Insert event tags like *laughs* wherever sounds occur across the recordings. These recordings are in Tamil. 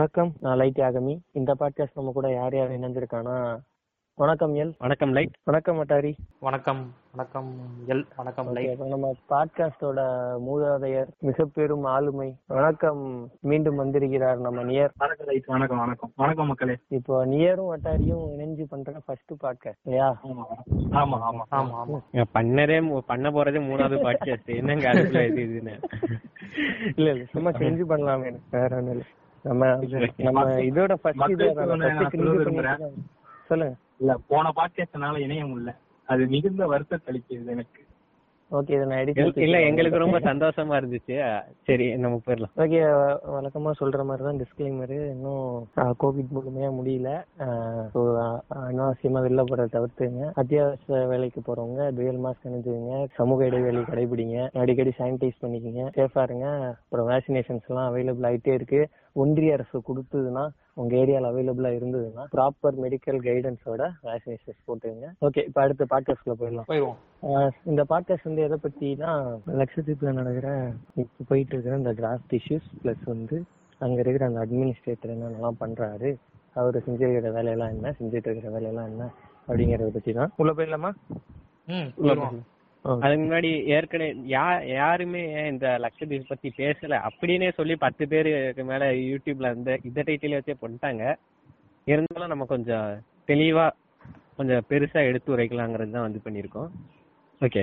வணக்கம். நான் லைட் யாகமி. இந்த பாட்காஸ்ட் நம்ம கூட யார் யார் இணைஞ்சிருக்கானா வணக்கம் எல். வணக்கம் லைட். வணக்கம் அட்டாரி. வணக்கம் வணக்கம் எல். வணக்கம் லைட். நம்ம பாட்காஸ்டோட மூதாதையர் மிக பெரும் ஆளுமை. வணக்கம். மீண்டும் வந்திருக்கிறார் நம்ம நியர். வணக்கம் லைட். வணக்கம் வணக்கம். வணக்கம் மக்களே. இப்போ நியரும் அட்டாரியும் இணைஞ்சு பண்ற ஃபர்ஸ்ட் பாட்காஸ்ட் இல்லையா? ஆமா ஆமா ஆமா ஆமா பண்ணதே பண்ண போறதே மூணாவது பாட்காஸ்ட் என்னங்க இல்ல இல்ல சும்மா செஞ்சு பண்ணலாமே வேற இல்ல. நம்ம நம்ம இதோட. சொல்லுங்க. இல்ல போன பாட்காஸ்ட்னால இணைய முடியல. அது மிகுந்த வருத்தத்தை அளிக்கிறது எனக்கு. ஓகே இதை நான் இல்ல- எடிட் இல்ல எங்களுக்கு ரொம்ப சந்தோஷமா இருந்துச்சு. சரி நம்ம போயிடலாம். ஓகே வழக்கமா சொல்ற மாதிரி தான் டிஸ்க்ளைமர் இன்னும் கோவிட் முழுமையா முடியல. அனாவசியமா வெளில போறத தவிர்த்துங்க. அத்தியாவசிய வேலைக்கு போறவங்க டுயல் மாஸ்க் அணிஞ்சுங்க சமூக இடைவெளி கடைபிடிங்க அடிக்கடி சானிடைஸ் பண்ணிக்கங்க சேஃபா இருங்க. அப்புறம் வேக்சினேஷன்ஸ் எல்லாம் அவைலபிள் ஆயிட்டே இருக்கு. ஒன்றிய அரசு கொடுத்ததுன்னா உங்க ஏரியால அவைலபிளா இருந்ததுன்னா ப்ராப்பர் மெடிக்கல் கைடன்ஸோட வேக்சினேஷன்ஸ் போட்டுங்க ஓகே இப்போ அடுத்த பாட்காஸ்ட்ல போயிடலாம். இந்த பாட்காஸ்ட் வந்து எதை பத்தினா லட்சத்தீப்ல நடக்கிற இப்போ போயிட்டு இருக்கிற இந்த டிராஃப்ட் இஷ்யூஸ் பிளஸ் வந்து அங்க இருக்கிற அந்த அட்மினிஸ்ட்ரேட்டர் என்னென்னலாம் பண்றாரு அவர் செஞ்சிருக்கிற வேலையெல்லாம் என்ன செஞ்சுட்டு இருக்கிற வேலையெல்லாம் என்ன அப்படிங்கறத பத்தி தான் உள்ள போயிடலாமா? ம் அதுக்கு முன்னாடி ஏற்கனவே யா யாருமே இந்த லட்சதீப் பத்தி பேசல? அப்படின்னே சொல்லி பத்து பேருக்கு மேல யூடியூப்ல இந்த இந்த டைட்டில் வச்சே பண்ணிட்டாங்க. இருந்தாலும் நம்ம கொஞ்சம் தெளிவா கொஞ்சம் பெருசா எடுத்து உரைக்கலாங்கிறது தான் வந்து பண்ணியிருக்கோம். ஓகே.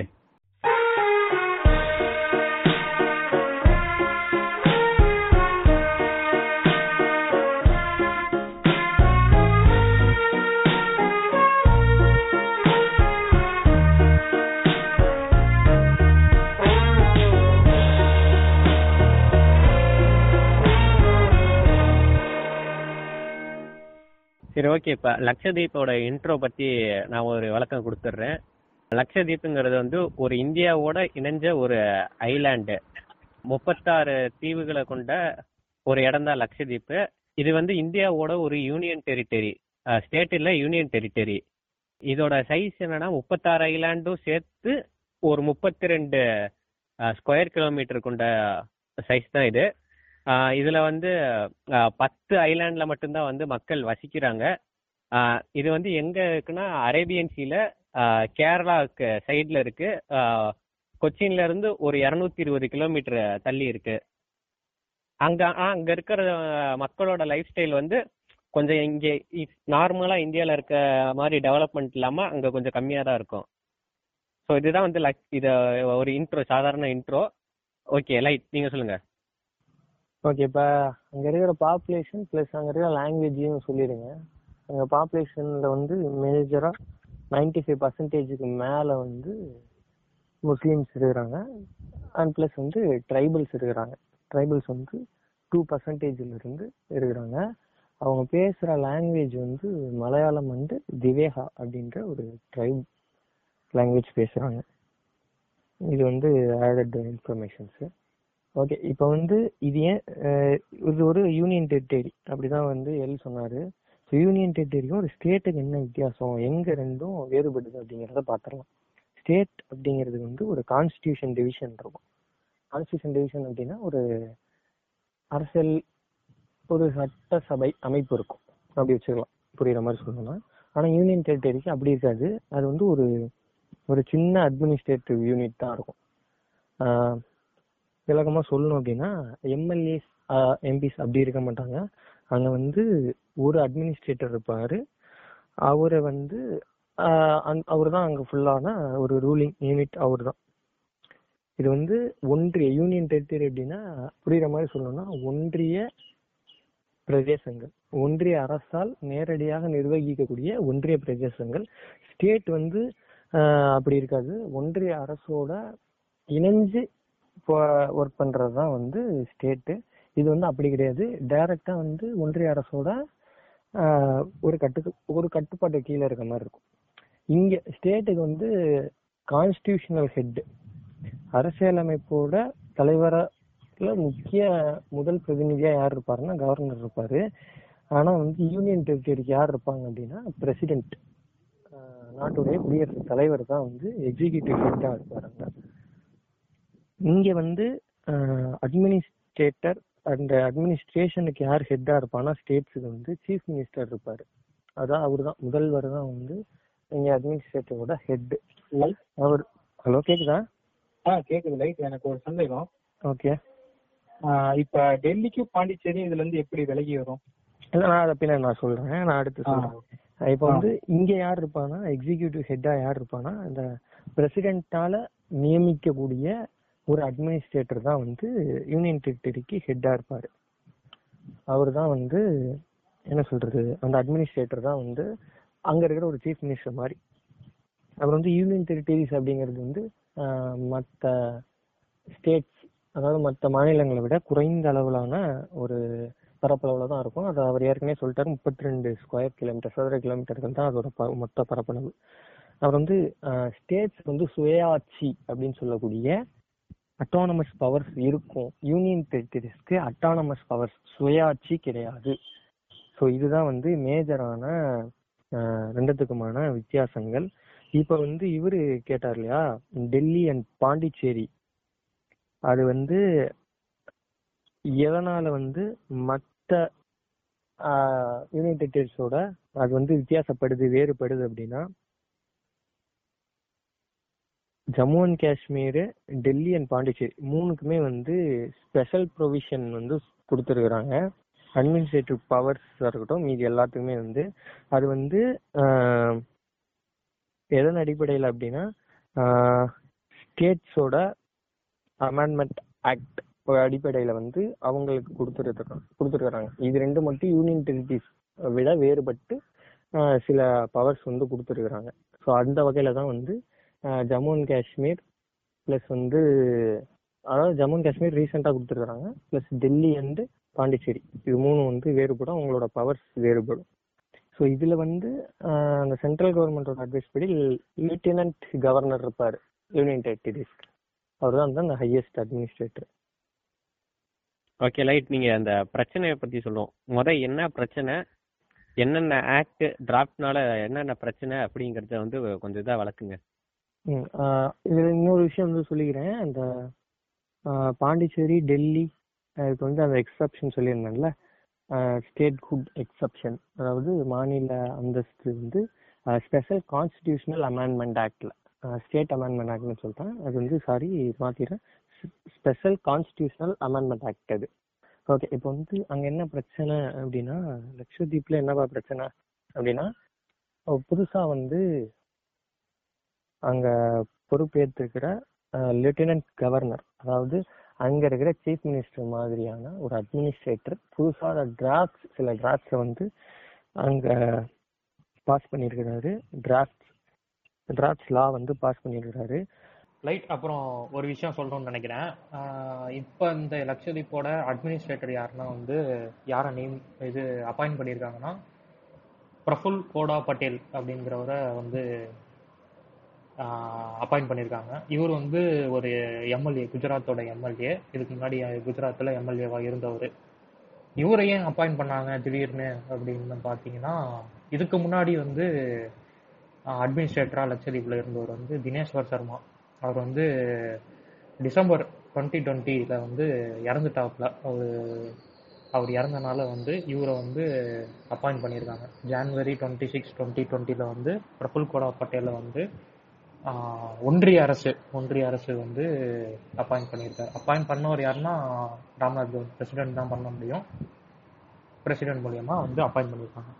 சரி ஓகே இப்ப லட்சதீப்போட இன்ட்ரோ பத்தி நான் ஒரு விளக்கம் கொடுத்துட்றேன். லட்சதீப்புங்கிறது வந்து ஒரு இந்தியாவோட இணைஞ்ச ஒரு ஐலாண்டு முப்பத்தாறு தீவுகளை கொண்ட ஒரு இடம் தான் லட்சதீப்பு இது வந்து இந்தியாவோட ஒரு யூனியன் டெரிட்டரி ஸ்டேட் இல்ல யூனியன் டெரிட்டரி இதோட சைஸ் என்னன்னா முப்பத்தாறு ஐலாண்டும் சேர்த்து ஒரு முப்பத்தி ரெண்டு ஸ்கொயர் கிலோமீட்டர் கொண்ட சைஸ் தான் இது. இதுல வந்து பத்து ஐலாண்ட்ல மட்டும்தான் வந்து மக்கள் வசிக்கிறாங்க. இது வந்து எங்க இருக்குன்னா அரேபியன் சீல கேரளாவுக்கு சைட்ல இருக்கு. கொச்சின்ல இருந்து ஒரு இருநூத்தி இருபது கிலோமீட்டர் தள்ளி இருக்கு. அங்க அங்க இருக்கிற மக்களோட லைஃப் ஸ்டைல் வந்து கொஞ்சம் இங்க நார்மலா இந்தியால இருக்க மாதிரி டெவலப்மெண்ட் இல்லாம அங்க கொஞ்சம் கம்மியா தான் இருக்கும். ஸோ இதுதான் வந்து லக் இத ஒரு இன்ட்ரோ சாதாரண இன்ட்ரோ. ஓகே லைட் நீங்க சொல்லுங்க. ஓகே இப்போ அங்கே இருக்கிற பாப்புலேஷன் ப்ளஸ் அங்கே இருக்கிற லாங்குவேஜையும் சொல்லிடுங்க. அங்கே பாப்புலேஷனில் வந்து மேஜராக நைன்டி ஃபைவ் பர்சன்டேஜுக்கு மேலே வந்து முஸ்லீம்ஸ் இருக்கிறாங்க. அண்ட் ப்ளஸ் வந்து ட்ரைபல்ஸ் இருக்கிறாங்க. ட்ரைபல்ஸ் வந்து டூ பர்சன்டேஜிலிருந்து இருக்கிறாங்க. அவங்க பேசுகிற லாங்குவேஜ் வந்து மலையாளம் வந்து திவேகா அப்படின்ற ஒரு ட்ரைப் லாங்குவேஜ் பேசுகிறாங்க இது வந்து ஆடட் சார் ஓகே இப்போ வந்து இது ஏன் இது ஒரு யூனியன் டெரிட்டரி அப்படிதான் வந்து எல் சொன்னாரு. ஸோ யூனியன் டெரிட்டரிக்கும் ஒரு ஸ்டேட்டுக்கு என்ன வித்தியாசம்? எங்க ரெண்டும் வேறுபடுது அப்படிங்கிறத பாத்திரலாம் ஸ்டேட் அப்படிங்கிறது வந்து ஒரு கான்ஸ்டியூஷன் டிவிஷன் இருக்கும். கான்ஸ்டியூஷன் டிவிஷன் அப்படின்னா ஒரு அரசியல் ஒரு சட்டசபை அமைப்பு இருக்கும். அப்படி வச்சுக்கலாம். புரியுற மாதிரி சொல்லணும்னா. ஆனால் யூனியன் டெரிட்டரிக்கு அப்படி இருக்காது. அது வந்து ஒரு ஒரு சின்ன அட்மினிஸ்ட்ரேட்டிவ் யூனிட் தான் இருக்கும். விளக்கமா சொல்லணும் அப்படின்னா எம்எல்ஏஸ் எம்பிஸ் அப்படி இருக்க மாட்டாங்க. அங்க வந்து ஒரு அட்மினிஸ்ட்ரேட்டர் இருப்பாரு. அவரை வந்து அவர் தான் அங்க ஃபுல்லான ஒரு ரூலிங் யூனிட் அவர் தான். இது வந்து ஒன்றிய யூனியன் டெரிட்டரி அப்படின்னா புரியுற மாதிரி சொல்லணும்னா ஒன்றிய பிரதேசங்கள். ஒன்றிய அரசால் நேரடியாக நிர்வகிக்கக்கூடிய ஒன்றிய பிரதேசங்கள். ஸ்டேட் வந்து அப்படி இருக்காது. ஒன்றிய அரசோட இணைஞ்சு ஒர்க் பண்றது தான் வந்து ஸ்டேட்டு இது வந்து அப்படி கிடையாது. டைரக்டா வந்து ஒன்றிய அரசோட ஒரு கட்டு ஒரு கட்டுப்பாட்டு கீழே இருக்க மாதிரி இருக்கும். இங்க ஸ்டேட்டுக்கு வந்து கான்ஸ்டியூஷனல் ஹெட் அரசியலமைப்போட தலைவரில் முக்கிய முதல் பிரதிநிதியா யார் இருப்பாருன்னா கவர்னர் இருப்பாரு. ஆனா வந்து யூனியன் டெரிட்டரிக்கு யார் இருப்பாங்க அப்படின்னா பிரசிடென்ட் நாட்டுடைய குடியரசுத் தலைவர் தான் வந்து எக்ஸிகியூட்டிவ் ஹெட்டா இருப்பாருங்க இங்க வந்து அட்மினிஸ்ட்ரேட்டர் அந்த அட்மினிஸ்ட்ரேஷனுக்கு யார் ஹெட்டா இருப்பான்னா ஸ்டேட்ஸுக்கு வந்து சீஃப் மினிஸ்டர் இருப்பாரு. அதான் அவர் தான் முதல்வர் தான் வந்து இங்க அட்மினிஸ்ட்ரேட்டரோட ஹெட் அவர் ஹலோ கேக்குதா? ஆ கேக்குது. லைட் எனக்கு ஒரு சந்தேகம். ஓகே. இப்ப டெல்லிக்கும் பாண்டிச்சேரி இதுல இருந்து எப்படி விலகி வரும்? இல்ல நான் அதை பின்னாடி நான் சொல்றேன். நான் அடுத்து சொல்றேன். இப்போ வந்து இங்க யார் இருப்பானா எக்ஸிகியூட்டிவ் ஹெட்டா யார் இருப்பானா இந்த பிரசிடென்ட்டால நியமிக்கக்கூடிய ஒரு அட்மினிஸ்ட்ரேட்டர் தான் வந்து யூனியன் டெரிட்டரிக்கு ஹெட்டா இருப்பார். அவர் தான் வந்து என்ன சொல்றது அந்த அட்மினிஸ்ட்ரேட்டர் தான் வந்து அங்க இருக்கிற ஒரு சீஃப் மினிஸ்டர் மாதிரி. அப்புறம் வந்து யூனியன் டெரிட்டரிஸ் அப்படிங்கிறது வந்து மற்ற ஸ்டேட்ஸ் அதாவது மற்ற மாநிலங்களை விட குறைந்த அளவிலான ஒரு பரப்பளவுல தான் இருக்கும். அது அவர் ஏற்கனவே சொல்லிட்டாரு முப்பத்தி ரெண்டு ஸ்கொயர் கிலோமீட்டர் சதுர கிலோமீட்டர்கள் தான் அதோட ப- மொத்த பரப்பளவு. அவர் வந்து ஸ்டேட்ஸ் வந்து சுயாட்சி அப்படின்னு சொல்லக்கூடிய அட்டானமஸ் பவர்ஸ் இருக்கும். யூனியன் டெரிட்டரிஸ்க்கு அட்டானமஸ் பவர்ஸ் சுயாட்சி கிடையாது. ஸோ இதுதான் வந்து மேஜரான ரெண்டுத்துக்குமான வித்தியாசங்கள். இப்போ வந்து இவர் கேட்டார் இல்லையா? டெல்லி அண்ட் பாண்டிச்சேரி. அது வந்து எதனால வந்து மற்ற யூனியன் டெரிட்டரிஸோட அது வந்து வித்தியாசப்படுது வேறுபடுது அப்படின்னா ஜம்மு அண்ட் காஷ்மீர் டெல்லி அண்ட் பாண்டிச்சேரி மூணுக்குமே வந்து ஸ்பெஷல் ப்ரொவிஷன் வந்து கொடுத்துருக்குறாங்க. அட்மினிஸ்ட்ரேட்டிவ் பவர்ஸ் இருக்கட்டும் மீதி எல்லாத்துக்குமே வந்து. அது வந்து எதன் அடிப்படையில் அப்படின்னா ஸ்டேட்ஸோட அமெண்ட்மெண்ட் ஆக்ட் அடிப்படையில் வந்து அவங்களுக்கு கொடுத்துருக்காங்க கொடுத்துருக்குறாங்க. இது ரெண்டு மட்டும் யூனியன் டெரிட்டரிஸ் விட வேறுபட்டு சில பவர்ஸ் வந்து கொடுத்துருக்குறாங்க. ஸோ அந்த வகையில் தான் வந்து ஜம்மு அண்ட் காஷ்மீர் ப்ளஸ் வந்து அதாவது ஜம்மு அண்ட் காஷ்மீர் ரீசெண்டாக கொடுத்துருக்காங்க ப்ளஸ் டெல்லி அண்டு பாண்டிச்சேரி. இது மூணு வந்து வேறுபடும். அவங்களோட பவர்ஸ் வேறுபடும். ஸோ இதில் வந்து அந்த சென்ட்ரல் கவர்மெண்டோட அட்வைஸ் படி லெப்டினன்ட் கவர்னர் இருப்பார். யூனியன் டெரிட்டரிஸ் அவர் தான் அந்த ஹையஸ்ட் அட்மினிஸ்ட்ரேட்டர் ஓகே லைட் நீங்கள் அந்த பிரச்சனையை பற்றி சொல்லுவோம். முத என்ன பிரச்சனை? என்னென்ன ஆக்ட் டிராஃப்ட்னால என்னென்ன பிரச்சனை அப்படிங்கிறத வந்து கொஞ்சம் இதாக வளர்க்குங்க. இதுல இன்னொரு விஷயம் வந்து சொல்லிக்கிறேன். அந்த பாண்டிச்சேரி டெல்லி அதுக்கு வந்து அந்த எக்ஸப்ஷன் சொல்லியிருந்தேன்ல. ஸ்டேட் குட் எக்ஸப்ஷன் அதாவது மாநில அந்தஸ்து வந்து ஸ்பெஷல் கான்ஸ்டிடியூஷனல் அமெண்ட்மெண்ட் ஆக்டில் ஸ்டேட் அமெண்ட்மெண்ட் ஆக்ட்னு சொல்லிட்டேன் அது வந்து சாரி மாற்றிடுறேன் ஸ்பெஷல் கான்ஸ்டியூஷனல் அமெண்ட்மெண்ட் ஆக்ட் அது. ஓகே இப்போ வந்து அங்கே என்ன பிரச்சனை அப்படின்னா லட்சத்தீப்பில் என்னவா பிரச்சனை அப்படின்னா புதுசாக வந்து அங்க பொறுப்பேற்றிருக்கிற லெப்டினன்ட் கவர்னர் அதாவது அங்க இருக்கிற சீஃப் மினிஸ்டர் மாதிரியான ஒரு அட்மினிஸ்ட்ரேட்டர் புதுசா டிராஃப்ட்ஸ் சில டிராஃப்ட்ஸை வந்து அங்க பாஸ் பண்ணியிருக்கிறாரு. டிராஃப்ட் டிராஃப்ட்ஸ் லா வந்து பாஸ் பண்ணியிருக்கிறாரு. லைட் அப்புறம் ஒரு விஷயம் சொல்கிறோம்னு நினைக்கிறேன். இப்போ இந்த லட்சதீப்போட அட்மினிஸ்ட்ரேட்டர் யாருன்னா வந்து யாரை நேம் இது அப்பாயிண்ட் பண்ணியிருக்காங்கன்னா பிரஃபுல் கோடா பட்டேல் அப்படிங்கிறவரை வந்து அப்பாயிண்ட் பண்ணியிருக்காங்க இவர் வந்து ஒரு எம்எல்ஏ குஜராத்தோட எம்எல்ஏ இதுக்கு முன்னாடி குஜராத்தில் எம்எல்ஏவாக இருந்தவர். இவரை ஏன் அப்பாயிண்ட் பண்ணாங்க திடீர்னு அப்படின்னு பார்த்தீங்கன்னா இதுக்கு முன்னாடி வந்து அட்மினிஸ்ட்ரேட்டராக லட்சதீப்பில் இருந்தவர் வந்து தினேஸ்வர் சர்மா. அவர் வந்து டிசம்பர் டுவெண்ட்டி டுவெண்ட்டியில் வந்து இறந்துட்டாப்புல. அவர் அவர் இறந்தனால வந்து இவரை வந்து அப்பாயிண்ட் பண்ணியிருக்காங்க ஜான்வரி டுவெண்ட்டி சிக்ஸ் டுவெண்ட்டி டுவெண்ட்டியில் வந்து பிரபுல் கோடா பட்டேலை வந்து ஒன்றிய அரசு ஒன்றிய அரசு வந்து அப்பாயிண்ட் பண்ணியிருக்காரு. அப்பாயிண்ட் பண்ணவர் யாருன்னா ராம்நாத் கோவிந்த். பிரசிடென்ட் தான் பண்ண முடியும். பிரசிடென்ட் மூலியமா வந்து அப்பாயிண்ட் பண்ணியிருக்காங்க.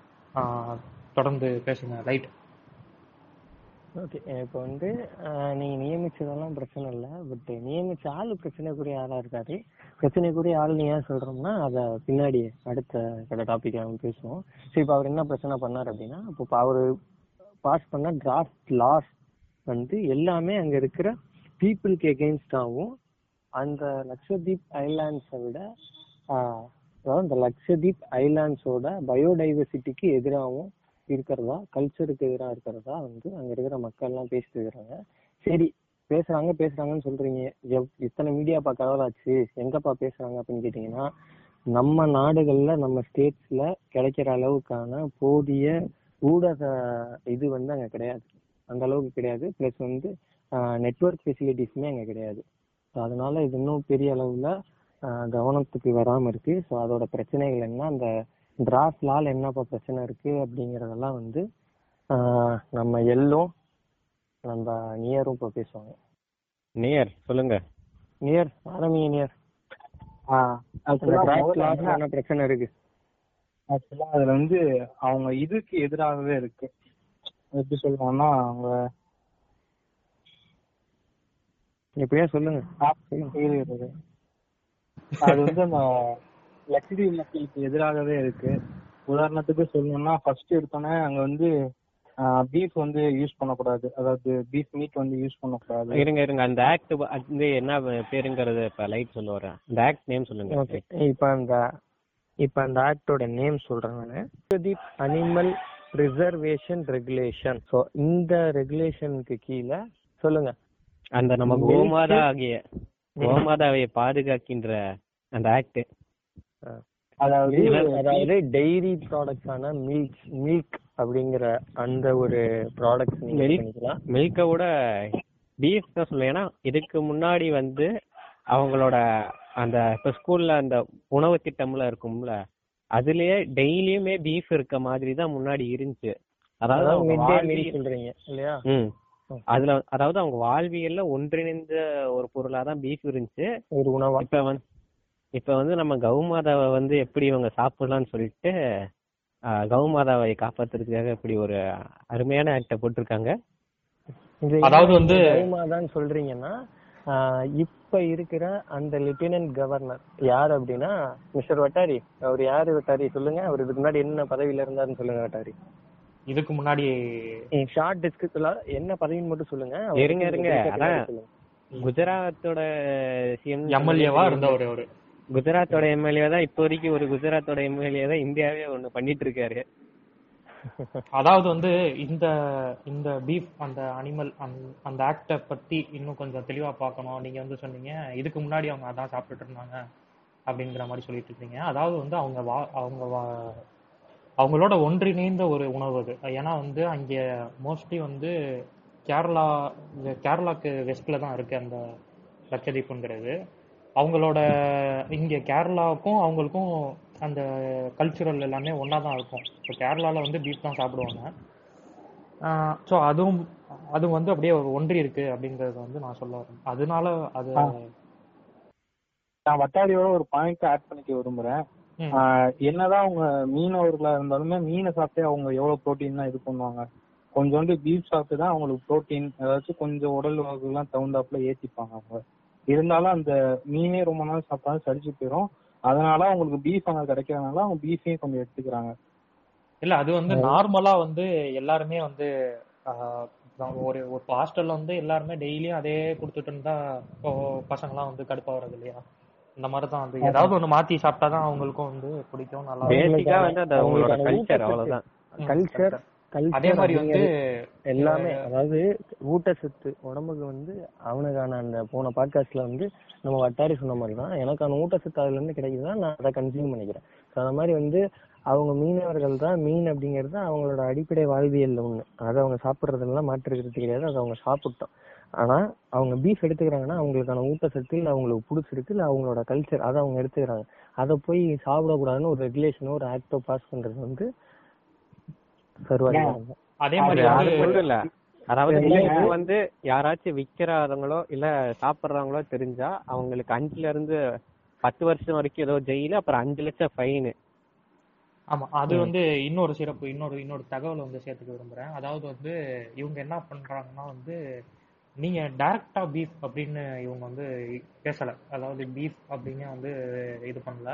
தொடர்ந்து பேசுங்க ரைட் ஓகே இப்போ வந்து நீங்கள் நீங்க நியமிச்சதெல்லாம் பிரச்சனை இல்லை. பட் நியமிச்ச ஆள் பிரச்சனைக்குரிய ஆளா இருக்காரு. பிரச்சனைக்குரிய ஆள் நீ ஏன் சொல்றோம்னா அதை பின்னாடி அடுத்த கடை டாபிக் நம்ம பேசுவோம். சரி இப்போ அவர் என்ன பிரச்சனை பண்ணார் அப்படின்னா இப்போ அவர் பாஸ் பண்ண டிராஃப்ட் லாஸ் வந்து எல்லாமே அங்க இருக்கிற பீப்புளுக்கு எகெயின்ஸ்டாகவும் அந்த லட்சதீப் ஐலாண்ட்ஸை விட அதாவது இந்த லட்சதீப் ஐலாண்ட்ஸோட பயோடைவர்சிட்டிக்கு எதிராகவும் இருக்கிறதா கல்ச்சருக்கு எதிராக இருக்கிறதா வந்து அங்க இருக்கிற மக்கள் எல்லாம் பேசிட்டு இருக்கிறாங்க சரி பேசுறாங்க பேசுறாங்கன்னு சொல்றீங்க. எவ்- இத்தனை மீடியா ஆச்சு எங்கப்பா பேசுறாங்க அப்படின்னு கேட்டீங்கன்னா நம்ம நாடுகள்ல நம்ம ஸ்டேட்ஸ்ல கிடைக்கிற அளவுக்கான போதிய ஊடக இது வந்து அங்க கிடையாது. அந்த அளவுக்கு கிடையாது. பிளஸ் வந்து நெட்வொர்க் ஃபெசிலிட்டிஸுமே அங்க கிடையாது. So அதனால இது இன்னும் பெரிய அளவுல கவனத்துக்கு வராம இருக்கு. ஸோ அதோட பிரச்சனைகள் என்ன? அந்த டிராஃப்ட்லால் என்னப்பா பிரச்சனை இருக்கு அப்படிங்கறதெல்லாம் வந்து நம்ம எல்லும் நம்ம நியரும் இப்போ பேசுவாங்க. நியர் சொல்லுங்க. நியர் ஆரம்பிங்க நியர் டிராஃப்ட் என்ன பிரச்சனை இருக்கு? ஆக்சுவலா அதுல வந்து அவங்க இதுக்கு எதிராகவே இருக்கு. எப்படி சொல்லலாம்னா அவங்க எப்படியா சொல்லுங்க. அது வந்து அந்த லக்ஸரி மக்களுக்கு எதிராகவே இருக்கு. உதாரணத்துக்கு சொல்லணும்னா ஃபர்ஸ்ட் எடுத்தோன்னே அங்க வந்து பீஃப் வந்து யூஸ் பண்ணக்கூடாது. அதாவது பீஃப் மீட் வந்து யூஸ் பண்ணக்கூடாது. இருங்க இருங்க. அந்த ஆக்ட் வந்து என்ன பேருங்கிறது இப்ப லைட் சொல்ல வரேன் அந்த ஆக்ட் நேம் சொல்லுங்க. ஓகே இப்போ அந்த இப்போ அந்த ஆக்டோட நேம் சொல்றேன் நான். அனிமல் ப்ரிசர்வேஷன் ரெகுலேஷன் ஸோ இந்த ரெகுலேஷனுக்கு கீழே சொல்லுங்க. அந்த நம்ம கோமாதா ஆகிய கோமாதாவை பாதுகாக்கின்ற அந்த ஆக்ட் அதாவது அதாவது டெய்ரி ப்ராடக்ட்ஸான மில்க் மில்க் அப்படிங்கிற அந்த ஒரு Milk. பண்ணிக்கலாம். மில்கை விட பீஃப் தான் சொல்லுவேன் ஏன்னா இதுக்கு முன்னாடி வந்து அவங்களோட அந்த இப்ப ஸ்கூல்ல அந்த உணவு திட்டம்ல இருக்கும்ல அதுலயே டெய்லியுமே பீஃப் இருக்க மாதிரி தான் முன்னாடி இருந்துச்சு. அதாவது அவங்க சொல்றீங்க இல்லையா? ம். அதுல அதாவது அவங்க வாழ்வியல்ல ஒன்றிணைந்த ஒரு பொருளா தான் பீஃப் இருந்துச்சு. ஒரு உணவா? இப்ப வந்து இப்ப வந்து நம்ம கௌமாதாவை வந்து எப்படி இவங்க சாப்பிடலாம்னு சொல்லிட்டு கௌமாதாவை காப்பாத்துறதுக்காக இப்படி ஒரு அருமையான ஆக்ட போட்டிருக்காங்க. அதாவது வந்து- தான் சொல்றீங்கன்னா இப்ப இருக்கிற அந்த லெப்டினன்ட் கவர்னர் யார் அப்படின்னா மிஸ்டர் வட்டாரி. அவர் யாரு வட்டாரி சொல்லுங்க. அவர் இதுக்கு முன்னாடி என்ன பதவியில இருந்தாருன்னு சொல்லுங்க வட்டாரி. இதுக்கு முன்னாடி ஷார்ட் டிஸ்கிரிப்ஷன்ல என்ன பதவின்னு மட்டும் சொல்லுங்க. இருங்க, இருங்க. குஜராத்தோட சிஎம் எம்எல்ஏவா இருந்தவர் அவரு. குஜராத்தோட எம்எல்ஏ தான் இப்போ வரைக்கும் ஒரு குஜராத்தோட எம்எல்ஏ தான் இந்தியாவே ஒண்ணு பண்ணிட்டு இருக்காரு. அதாவது வந்து இந்த இந்த பீஃப் அந்த அனிமல் அந்த ஆக்டை பத்தி இன்னும் கொஞ்சம் தெளிவா பார்க்கணும். நீங்க வந்து சொன்னீங்க இதுக்கு முன்னாடி அவங்க அதான் சாப்பிட்டுட்டு இருந்தாங்க அப்படிங்கிற மாதிரி சொல்லிட்டு இருக்கீங்க. அதாவது வந்து அவங்க வா அவங்க வா- அவங்களோட ஒன்றிணைந்த ஒரு உணவு அது. ஏன்னா வந்து அங்கே மோஸ்ட்லி வந்து கேரளா கேரளாக்கு வெஸ்ட்ல தான் இருக்கு அந்த லட்சதீப்புங்கிறது. அவங்களோட இங்க கேரளாவுக்கும் அவங்களுக்கும் அந்த கல்ச்சுரல் எல்லாமே ஒண்ணா தான் இருக்கும். இப்போ கேரளால வந்து பீஃப் தான் சாப்பிடுவாங்க. ஸோ அதுவும் அது வந்து அப்படியே ஒரு ஒன்றி இருக்கு அப்படிங்கறது வந்து நான் சொல்ல வரேன். அதனால அது. நான் வட்டாரியோட ஒரு பாயிண்ட் ஆட் பண்ணிக்க விரும்புறேன். என்னதான் அவங்க மீனவர்களா இருந்தாலுமே மீனை சாப்பிட்டே அவங்க எவ்வளவு புரோட்டீன் தான் இது பண்ணுவாங்க. கொஞ்சோண்டு பீஃப் சாப்பிட்டு தான் அவங்களுக்கு புரோட்டீன் ஏதாச்சும் கொஞ்சம் உடல் வகைலாம் தகுந்தாப்புல ஏத்திப்பாங்க அவங்க. இருந்தாலும் அந்த மீனே ரொம்ப நாள் சாப்பிட்டாலும் சரிச்சு போயிடும் அதனால அவங்களுக்கு பீஃப் அங்க கிடைக்கிறதுனால அவங்க பீஃபையும் கொஞ்சம் எடுத்துக்கிறாங்க. இல்ல அது வந்து நார்மலா வந்து எல்லாருமே வந்து ஒரு ஒரு ஹாஸ்டல்ல வந்து எல்லாருமே டெய்லியும் அதே கொடுத்துட்டு இருந்தா இப்போ பசங்கலாம் வந்து கடுப்பா வர்றது இல்லையா? இந்த மாதிரி தான் வந்து ஏதாவது ஒண்ணு மாத்தி சாப்பிட்டாதான் அவங்களுக்கும் வந்து பிடிக்கும் நல்லா. பேசிக்கா வந்து அந்த அவங்களோட கல்ச்சர். அவ்வளவுதான். கல்ச்சர் அதே மாதிரி வந்து எல்லாமே அதாவது ஊட்டச்சத்து உடம்புக்கு வந்து அவனுக்கான அந்த போன பாட்காஸ்ட்ல வந்து நம்ம வட்டாரி சொன்ன மாதிரி தான் எனக்கான ஊட்டச்சத்து அதுல இருந்து கிடைக்குதுன்னா நான் அதை கன்சியூம் பண்ணிக்கிறேன். ஸோ அந்த மாதிரி வந்து அவங்க மீனவர்கள் தான் மீன் அப்படிங்கிறது அவங்களோட அடிப்படை வாழ்வியல்ல ஒண்ணு. அதை அவங்க சாப்பிட்றதுலாம் மாற்றுக்கிறது கிடையாது அதை அவங்க சாப்பிட்டோம். ஆனா அவங்க பீஃப் எடுத்துக்கிறாங்கன்னா அவங்களுக்கான ஊட்டச்சத்து இல்ல அவங்களுக்கு பிடிச்சிருக்கு இல்ல அவங்களோட கல்ச்சர் அதை அவங்க எடுத்துக்கிறாங்க. அதை போய் சாப்பிடக்கூடாதுன்னு ஒரு ரெகுலேஷனோ ஒரு ஆக்டோ பாஸ் பண்றது வந்து. அதே அது மாதிரி அதாவது வந்து யாராச்சும் விக்கிறவங்களோ இல்ல சாப்பிடுறவங்களோ தெரிஞ்சா அவங்களுக்கு அஞ்சுல இருந்து பத்து வருஷம் வரைக்கும் ஏதோ ஜெயிலு அப்புறம் அஞ்சு லட்சம் ஃபைனு. ஆமா அது வந்து இன்னொரு சிறப்பு இன்னொரு இன்னொரு தகவல் வந்து சேர்த்துக்க விரும்புறேன். அதாவது வந்து இவங்க என்ன பண்றாங்கன்னா வந்து நீங்க டைரக்டா பீஃப் அப்படின்னு இவங்க வந்து பேசல. அதாவது பீஃப் அப்படின்னு வந்து இது பண்ணல.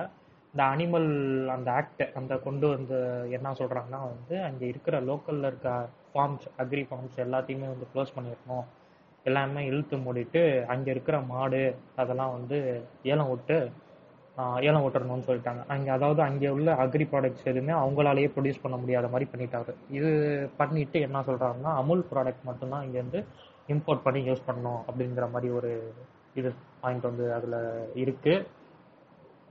இந்த அனிமல் அந்த ஆக்ட் அந்த கொண்டு வந்து என்ன சொல்றாங்கன்னா வந்து அங்க இருக்கிற லோக்கல்ல இருக்க ஃபார்ம்ஸ் அக்ரி ஃபார்ம்ஸ் எல்லாத்தையுமே வந்து க்ளோஸ் பண்ணிடணும். எல்லாமே இழுத்து மூடிட்டு அங்க இருக்கிற மாடு அதெல்லாம் வந்து ஏலம் விட்டு ஏலம் விட்டுறணும்னு சொல்லிட்டாங்க. அங்க அதாவது அங்க உள்ள அக்ரி ப்ராடக்ட்ஸ் எதுவுமே அவங்களாலேயே ப்ரொடியூஸ் பண்ண முடியாத மாதிரி பண்ணிட்டாரு. இது பண்ணிட்டு என்ன சொல்றாங்கன்னா அமுல் ப்ராடக்ட் மட்டும்தான் இங்க வந்து இம்போர்ட் பண்ணி யூஸ் பண்ணணும் அப்படிங்கிற மாதிரி ஒரு இது பாயிண்ட் வந்து அதுல இருக்கு.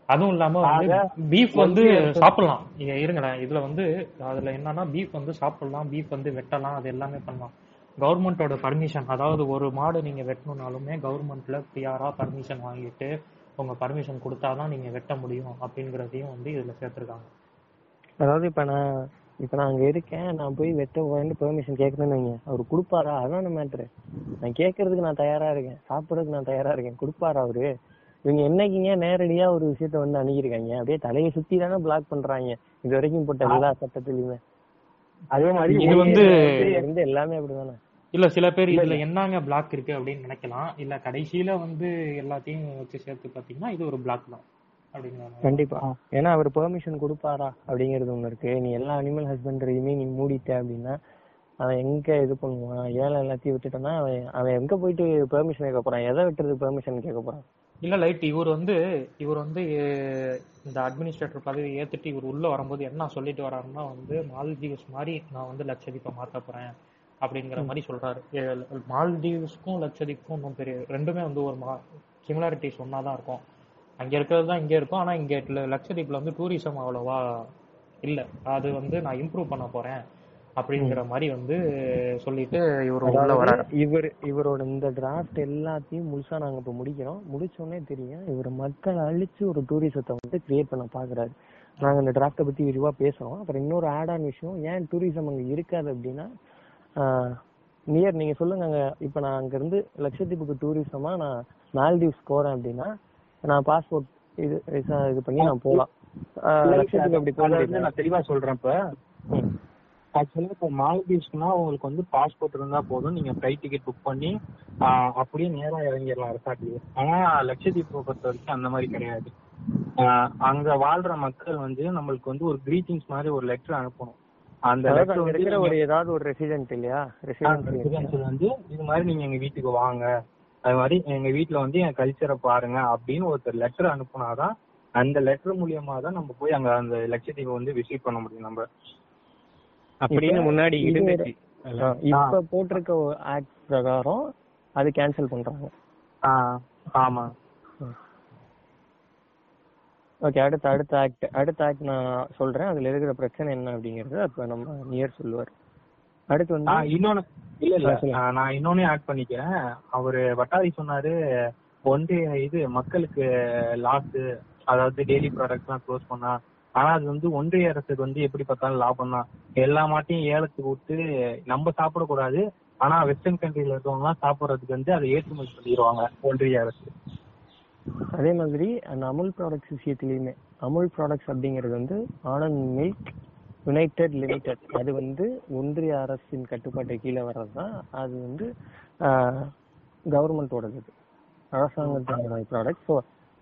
அதுவும் இல்லாம வந்து பீஃப் வந்து சாப்பிடலாம். இங்க இருங்களேன். இதுல வந்து அதுல என்னன்னா பீஃப் வந்து சாப்பிடலாம். பீஃப் வந்து வெட்டலாம். அது எல்லாமே பண்ணலாம். கவர்மெண்டோட பர்மிஷன் அதாவது ஒரு மாடு நீங்க வெட்டணும்னாலுமே கவர்மெண்ட்ல பிஆரா பர்மிஷன் வாங்கிட்டு உங்க பர்மிஷன் கொடுத்தாதான் நீங்க வெட்ட முடியும் அப்படிங்கறதையும் வந்து இதுல சேர்த்திருக்காங்க. அதாவது இப்ப நான் இப்ப நான் அங்க இருக்கேன். நான் போய் வெட்ட போறேன்னு பெர்மிஷன் கேக்குறேன்னு வைங்க. அவர் கொடுப்பாரா? அதான் மேட்ரு நான் கேட்கறதுக்கு நான் தயாரா இருக்கேன். சாப்பிடறதுக்கு நான் தயாரா இருக்கேன். கொடுப்பாரா அவரு? இவங்க என்னைக்குங்க நேரடியா ஒரு விஷயத்த வந்து அணுகிருக்காங்க அப்படியே தலையை சுத்தி தானே பிளாக் பண்றாங்க. இது வரைக்கும் போட்ட எல்லா சட்டத்திலயுமே. அதே மாதிரி இது வந்து இருந்து எல்லாமே அப்படிதானே? இல்ல சில பேர் இதுல என்னங்க பிளாக் இருக்கு அப்படின்னு நினைக்கலாம். இல்ல கடைசியில வந்து எல்லாத்தையும் வச்சு சேர்த்து பாத்தீங்கன்னா இது ஒரு பிளாக் தான். கண்டிப்பா. ஏன்னா அவர் பெர்மிஷன் கொடுப்பாரா அப்படிங்கிறது ஒண்ணு இருக்கு. நீ எல்லா அனிமல் ஹஸ்பண்டரியுமே நீ மூடிட்ட அப்படின்னா அவன் எங்க இது பண்ணுவான்? ஏழை எல்லாத்தையும் விட்டுட்டான்னா அவன் அவன் எங்க போயிட்டு பெர்மிஷன் கேட்க போறான்? எதை விட்டுறது பெர்மிஷன் கேட்க போறான்? இல்ல லைட். இவர் வந்து இவர் வந்து இந்த அட்மினிஸ்ட்ரேட்டர் பதவி ஏத்துட்டு இவர் உள்ள வரும்போது என்ன சொல்லிட்டு வர்றாருன்னா வந்து மால்தீவ்ஸ் மாதிரி நான் வந்து லட்சதீப்பை மாத்த போறேன் அப்படிங்கிற மாதிரி சொல்றாரு. மால்தீவ்ஸ்க்கும் லட்சதீப்க்கும் இன்னும் பெரிய ரெண்டுமே வந்து ஒரு மா சிமிலாரிட்டிஸ் ஒன்னாதான் இருக்கும். அங்க இருக்கிறது தான் இங்க இருக்கும். ஆனா இங்க ல- லட்சதீப்ல வந்து டூரிசம் அவ்வளவா இல்ல. அது வந்து நான் இம்ப்ரூவ் பண்ண போறேன். அப்படிங்கிற மாதிரி வந்து சொல்லிட்டு இவர் உள்ள வராரு. அதாவது இவர் இவரோட இந்த டிராஃப்ட் எல்லாத்தையும் முழுசா நாங்க இப்ப முடிக்கிறோம். முடிச்ச உடனே தெரியும் இவர் மக்களை அழிச்சு ஒரு டூரிசத்தை வந்து கிரியேட் பண்ண பாக்குறாரு. நாங்க இந்த டிராஃப்ட பத்தி விரிவா பேசுறோம். அப்புறம் இன்னொரு ஆட் ஆன் விஷயம் ஏன் டூரிசம் அங்க இருக்காது அப்படின்னா நியர் நீங்க சொல்லுங்க அங்க. இப்ப நான் அங்க இருந்து லட்சத்தீவுக்கு டூரிசமா நான் மால்தீவ்ஸ் போறேன் அப்படின்னா நான் பாஸ்போர்ட் இது இது பண்ணி நான் போலாம். ஆஹ் லட்சத்தீவு அப்படி நான் தெளிவா சொல்றேன் இப்ப. ஆக்சுவலா இப்போ மால்தீவ்ஸ்னா உங்களுக்கு வந்து பாஸ்போர்ட் இருந்தா போதும். நீங்க ஃபிளைட் டிக்கெட் புக் பண்ணி அப்படியே நேரா இறங்கிடலாம் ரெசார்ட்லயே ஆனா லட்சத்தீப் பொறுத்த வரைக்கும் அந்த மாதிரி கிடையாது. அங்க வாழ்ற மக்கள் வந்து நம்மளுக்கு வந்து ஒரு கிரீட்டிங்ஸ் மாதிரி ஒரு லெட்டர் அனுப்பணும். அந்த லெட்டர் இருக்கிற ஒரு ஏதாவது ஒரு ரெசிடென்ட் இல்லையா? ரெசிடென்ட் வந்து இது மாதிரி நீங்க எங்க வீட்டுக்கு வாங்க. அது மாதிரி எங்க வீட்ல வந்து என் கல்ச்சரை பாருங்க அப்படின்னு ஒருத்தர் லெட்டர் அனுப்புனாதான் அந்த லெட்டர் மூலியமா தான் நம்ம போய் அங்க அந்த லட்சத்தீவை வந்து விசிட் பண்ண முடியும் நம்ம. அப்படின்னு முன்னாடி இருந்துச்சு. இப்ப போட்டிருக்க ஆக்ட் பிரகாரம் அது கேன்சல் பண்றாங்க. ஆமா. ஓகே அடுத்த அடுத்த ஆக்ட் அடுத்த ஆக்ட் நான் சொல்றேன். அதுல இருக்கிற பிரச்சனை என்ன அப்படிங்கறது அப்ப நம்ம நியர் சொல்லுவார். அடுத்து வந்து இன்னொன்னு இல்ல இல்ல. நான் இன்னொன்னு ஆட் பண்ணிக்கிறேன். அவரு வட்டாரி சொன்னாரு ஒன்று இது மக்களுக்கு லாஸ் அதாவது டெய்லி ப்ராடக்ட்ஸ் எல்லாம் க்ளோஸ் பண்ணா ஆனா அது வந்து ஒன்றிய அரசுக்கு வந்து எப்படி பார்த்தாலும் லாபம் தான் எல்லா மாட்டையும் ஏலத்துக்கு விட்டு நம்ம சாப்பிடக்கூடாது ஆனா வெஸ்டர்ன் கண்ட்ரில இருக்கவங்க எல்லாம் சாப்பிடுறதுக்கு வந்து அதை ஏற்றுமதி பண்ணிடுவாங்க ஒன்றிய அரசு. அதே மாதிரி அந்த அமுல் ப்ராடக்ட்ஸ் விஷயத்திலயுமே அமுல் ப்ராடக்ட்ஸ் அப்படிங்கிறது வந்து ஆனந்த் மில்க் யுனைடெட் லிமிடெட் அது வந்து ஒன்றிய அரசின் கட்டுப்பாட்டு கீழே வர்றது தான் அது வந்து கவர்மெண்டோடது அரசாங்கத்தோட ப்ராடக்ட் ஸோ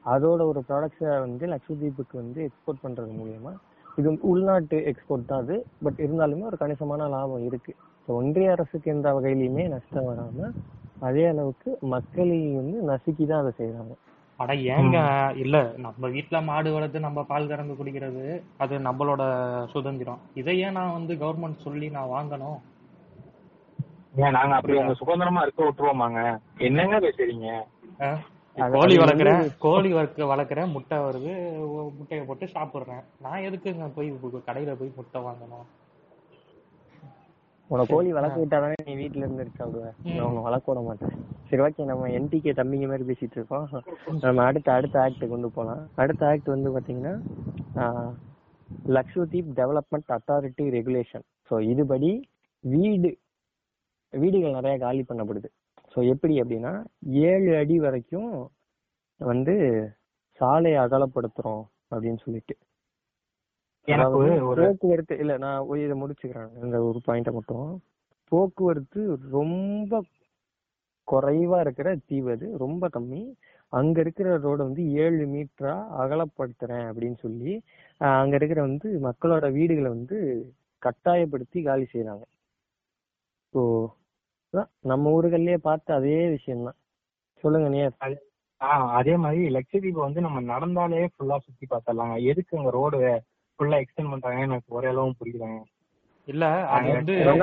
அதோட ஒரு ப்ராடக்ட்ஸை வந்து லட்சத்தீப்புக்கு வந்து எக்ஸ்போர்ட் பண்றது மூலியமா. இது வந்து உள்நாட்டு எக்ஸ்போர்ட் தான் அது. பட் இருந்தாலுமே ஒரு கணிசமான லாபம் இருக்கு. ஸோ ஒன்றிய அரசுக்கு எந்த வகையிலுமே நஷ்டம் வராம அதே அளவுக்கு மக்களையும் வந்து நசுக்கி தான் அதை செய்றாங்க. அட ஏங்க? இல்ல நம்ம வீட்ல மாடு வளர்த்து நம்ம பால் கறந்து குடிக்கிறது அது நம்மளோட சுதந்திரம். இதை ஏன் நான் வந்து கவர்மெண்ட் சொல்லி நான் வாங்கணும்? ஏன் நாங்க அப்படி உங்க சுதந்திரமா இருக்க விட்டுருவோமாங்க? என்னங்க பேசுறீங்க கோழி வளர்க்குறேன் கோழி வளர்க்க வளர்க்குறேன் முட்டை வருது. முட்டையை போட்டு சாப்பிடுறேன். நான் எதுக்குங்க போய் கடையில போய் முட்டை வாங்கணும்? உன கோழி வளர்க்க விட்டாதானே நீ வீட்ல இருந்து இருக்க நான் உன்னை வளர்க்க விட மாட்டேன். சரி ஓகே நம்ம என்டிகே தம்பிங்க மாதிரி பேசிட்டு இருக்கோம். நம்ம அடுத்த அடுத்த ஆக்ட் கொண்டு போலாம். அடுத்த ஆக்ட் வந்து பாத்தீங்கன்னா Lakshadweep development authority regulation so இதுபடி வீடு வீடுகள் நிறைய காலி பண்ணப்படுது. ஸோ எப்படி அப்படின்னா ஏழு அடி வரைக்கும் வந்து சாலையை அகலப்படுத்துறோம் அப்படின்னு சொல்லிட்டு. போக்குவரத்து இல்ல நான் இதை முடிச்சுக்கிறேன். இந்த ஒரு பாயிண்ட மட்டும். போக்குவரத்து ரொம்ப குறைவா இருக்கிற தீவு அது ரொம்ப கம்மி. அங்க இருக்கிற ரோட வந்து ஏழு மீட்டரா அகலப்படுத்துறேன் அப்படின்னு சொல்லி அங்க இருக்கிற வந்து மக்களோட வீடுகளை வந்து கட்டாயப்படுத்தி காலி செய்றாங்க. ஸோ நம்ம ஊர்கள்லயே பார்த்த அதே விஷயம்தான். சொல்லுங்க நேர் ஆஹ் அதே மாதிரி லட்சதீப் வந்து நம்ம நடந்தாலே ஃபுல்லா சுத்தி பார்த்தரலாங்க எதுக்கு அங்க ரோடு ஃபுல்லா எக்ஸ்டெண்ட் பண்றாங்க எனக்கு ஒரு அளவும் புரியலங்க இல்ல தான்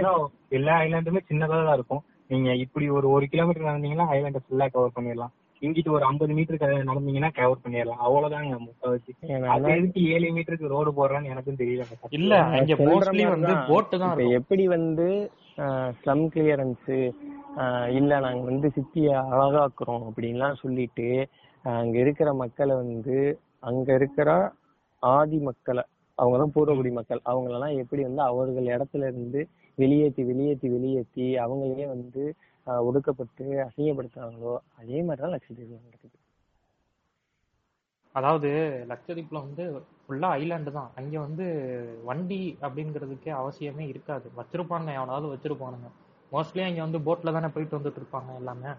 தான் எல்லா ஐலாண்டுமே சின்னதா தான் இருக்கும். நீங்க இப்படி ஒரு ஒரு கிலோமீட்டர் நடந்தீங்கன்னா ஐலாண்டை ஃபுல்லா கவர் பண்ணிடலாம். இங்கிட்டு ஒரு ஐம்பது மீட்டர் நடந்தீங்கன்னா கவர் பண்ணிடலாம். அவ்வளவுதாங்க முக்கால்வாசி. அது எதுக்கு ஏழு மீட்டருக்கு ரோடு போடுறான்னு எனக்கும் தெரியல இல்ல சொல்ற மோஸ்ட்லி வந்து தான். போட்டு தான் எப்படி வந்து ஸ்லம் கிளியரன்ஸு இல்லை நாங்கள் வந்து சிட்டியை அழகாக்குறோம் அப்படின்லாம் சொல்லிட்டு அங்க இருக்கிற மக்களை வந்து அங்க இருக்கிற ஆதி மக்களை அவங்கதான் பூர்வகுடி மக்கள் அவங்களெல்லாம் எப்படி வந்து அவர்கள் இடத்துல இருந்து வெளியேற்றி வெளியேற்றி வெளியேற்றி அவங்களையே வந்து ஒடுக்கப்பட்டு அசிங்கப்படுத்துறாங்களோ அதே மாதிரி தான் லட்சத்தீவுல நடக்குது. அதாவது லட்சதீப்ல வந்து ஃபுல்லா ஐலாண்டு தான். அங்க வந்து வண்டி அப்படிங்கிறதுக்கே அவசியமே இருக்காது. வச்சிருப்பாங்க எவனாவது வச்சிருப்பானுங்க. மோஸ்ட்லி அங்க வந்து போட்ல தானே போயிட்டு வந்துட்டு இருப்பாங்க எல்லாமே.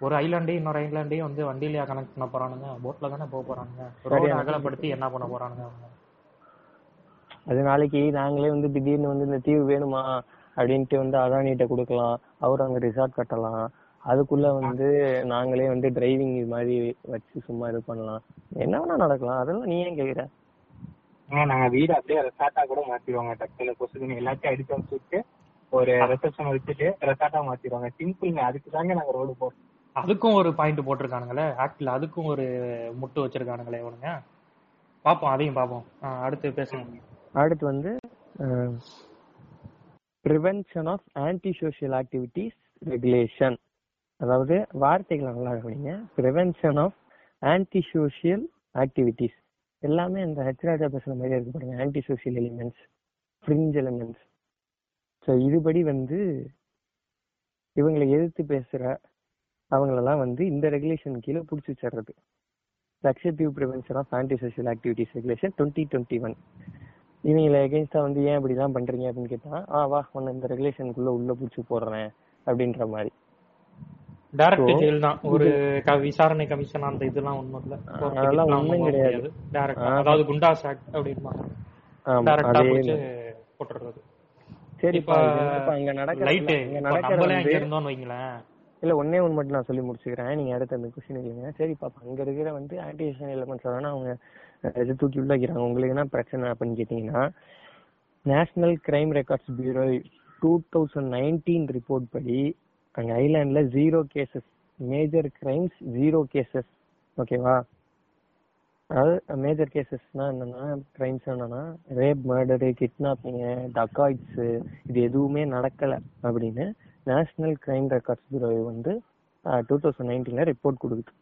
ஒரு ஐலாண்டையும் இன்னொரு ஐலாண்டையும் வந்து வண்டியிலயா கனெக்ட் பண்ண போறானுங்க. போட்ல தானே போக போறானுங்க. ரோட. அகலப்படுத்தி என்ன பண்ண போறானுங்க அவங்க? அது நாளைக்கு நாங்களே வந்து திடீர்னு வந்து இந்த தீவு வேணுமா அப்படின்ட்டு வந்து அதானிட்ட கொடுக்கலாம். அவர் அங்க ரிசார்ட் கட்டலாம். அதுக்குள்ள வந்து நாங்களே வந்து டிரைவிங் இது மாதிரி வச்சு சும்மா இது பண்ணலாம். என்ன வேணா நடக்கலாம். அதெல்லாம் நீ ஏன் கேக்குற? நாங்க வீடு அப்படியே ரெசார்ட்டா கூட மாத்திடுவாங்க. டக்குல கொசுக்குன்னு எல்லாத்தையும் அடிச்சு வச்சுட்டு ஒரு ரிசப்ஷன் வச்சுட்டு ரெசார்ட்டா மாத்திடுவாங்க. சிம்பிள்ங்க அதுக்கு தாங்க நாங்க ரோடு போறோம். அதுக்கும் ஒரு பாயிண்ட் போட்டிருக்கானுங்களே. ஆக்ட்ல அதுக்கும் ஒரு முட்டு வச்சிருக்கானுங்களே இவனுங்க. பாப்போம் அதையும் பாப்போம். ஆ, அடுத்து பேசுங்க அடுத்து வந்து prevention of anti social activities regulation அதாவது வார்த்தைகளை நல்லா கவனிங்க. Prevention of anti social activities எல்லாமே அந்த ஹெச்ராஜா பேசுகிற மாதிரி இருக்கு பாருங்க. Anti social elements fringe elements so இதுபடி வந்து இவங்களை எதிர்த்து பேசுகிற அவங்களெல்லாம் வந்து இந்த ரெகுலேஷன் கீழே பிடிச்சி வச்சிடுறது Lakshadweep prevention of anti social activities regulation twenty twenty one இவங்களை எகென்ஸ்டா வந்து ஏன் இப்படிலாம் பண்ணுறீங்க அப்படின்னு கேட்டால் ஆ வா உன்னை இந்த ரெகுலேஷனுக்குள்ளே உள்ளே பிடிச்சி போடுறேன் அப்படின்ற மாதிரி. டைரக்ட் ஜெயில் தான். ஒரு விசாரணை கமிஷன் அந்த இதெல்லாம் ஒண்ணும் இல்ல. அதெல்லாம் ஒண்ணும் கிடையாது. ஆமா. அதாவது குண்டாஸ் ஆக்ட் அப்படிமா ஆமா டைரக்டா போச்சு போட்டுறது சரிப்பா இப்ப இங்க நடக்கிற லைட் இங்க நடக்கிற இருந்தோம்னு வைங்களேன். இல்ல ஒன்னே ஒன்று மட்டும் நான் சொல்லி முடிச்சுக்கிறேன். நீங்க அடுத்த அந்த கொஸ்டின் இல்லைங்க சரிப்பா அப்ப அங்க இருக்கிற வந்து ஆன்டி சோஷியல் எலிமெண்ட்ஸ் வேணா அவங்க இது தூக்கி உள்ள வைக்கிறாங்க. உங்களுக்கு என்ன பிரச்சனை அப்படின்னு கேட்டீங்கன்னா national crime records bureau two thousand nineteen report படி அங்கே ஐலாண்டில் zero cases major crimes zero cases ஓகேவா அதாவது மேஜர் கேசஸ்னா என்னன்னா கிரைம்ஸ் என்னன்னா ரேப் மர்டரு கிட்னாப்பிங்கு டக்காய்ட்ஸு இது எதுவுமே நடக்கலை அப்படின்னு நேஷ்னல் கிரைம் ரெக்கார்ட்ஸ் பியூரோ வந்து டூ தௌசண்ட் நைன்டீனில் ரிப்போர்ட் கொடுக்குது.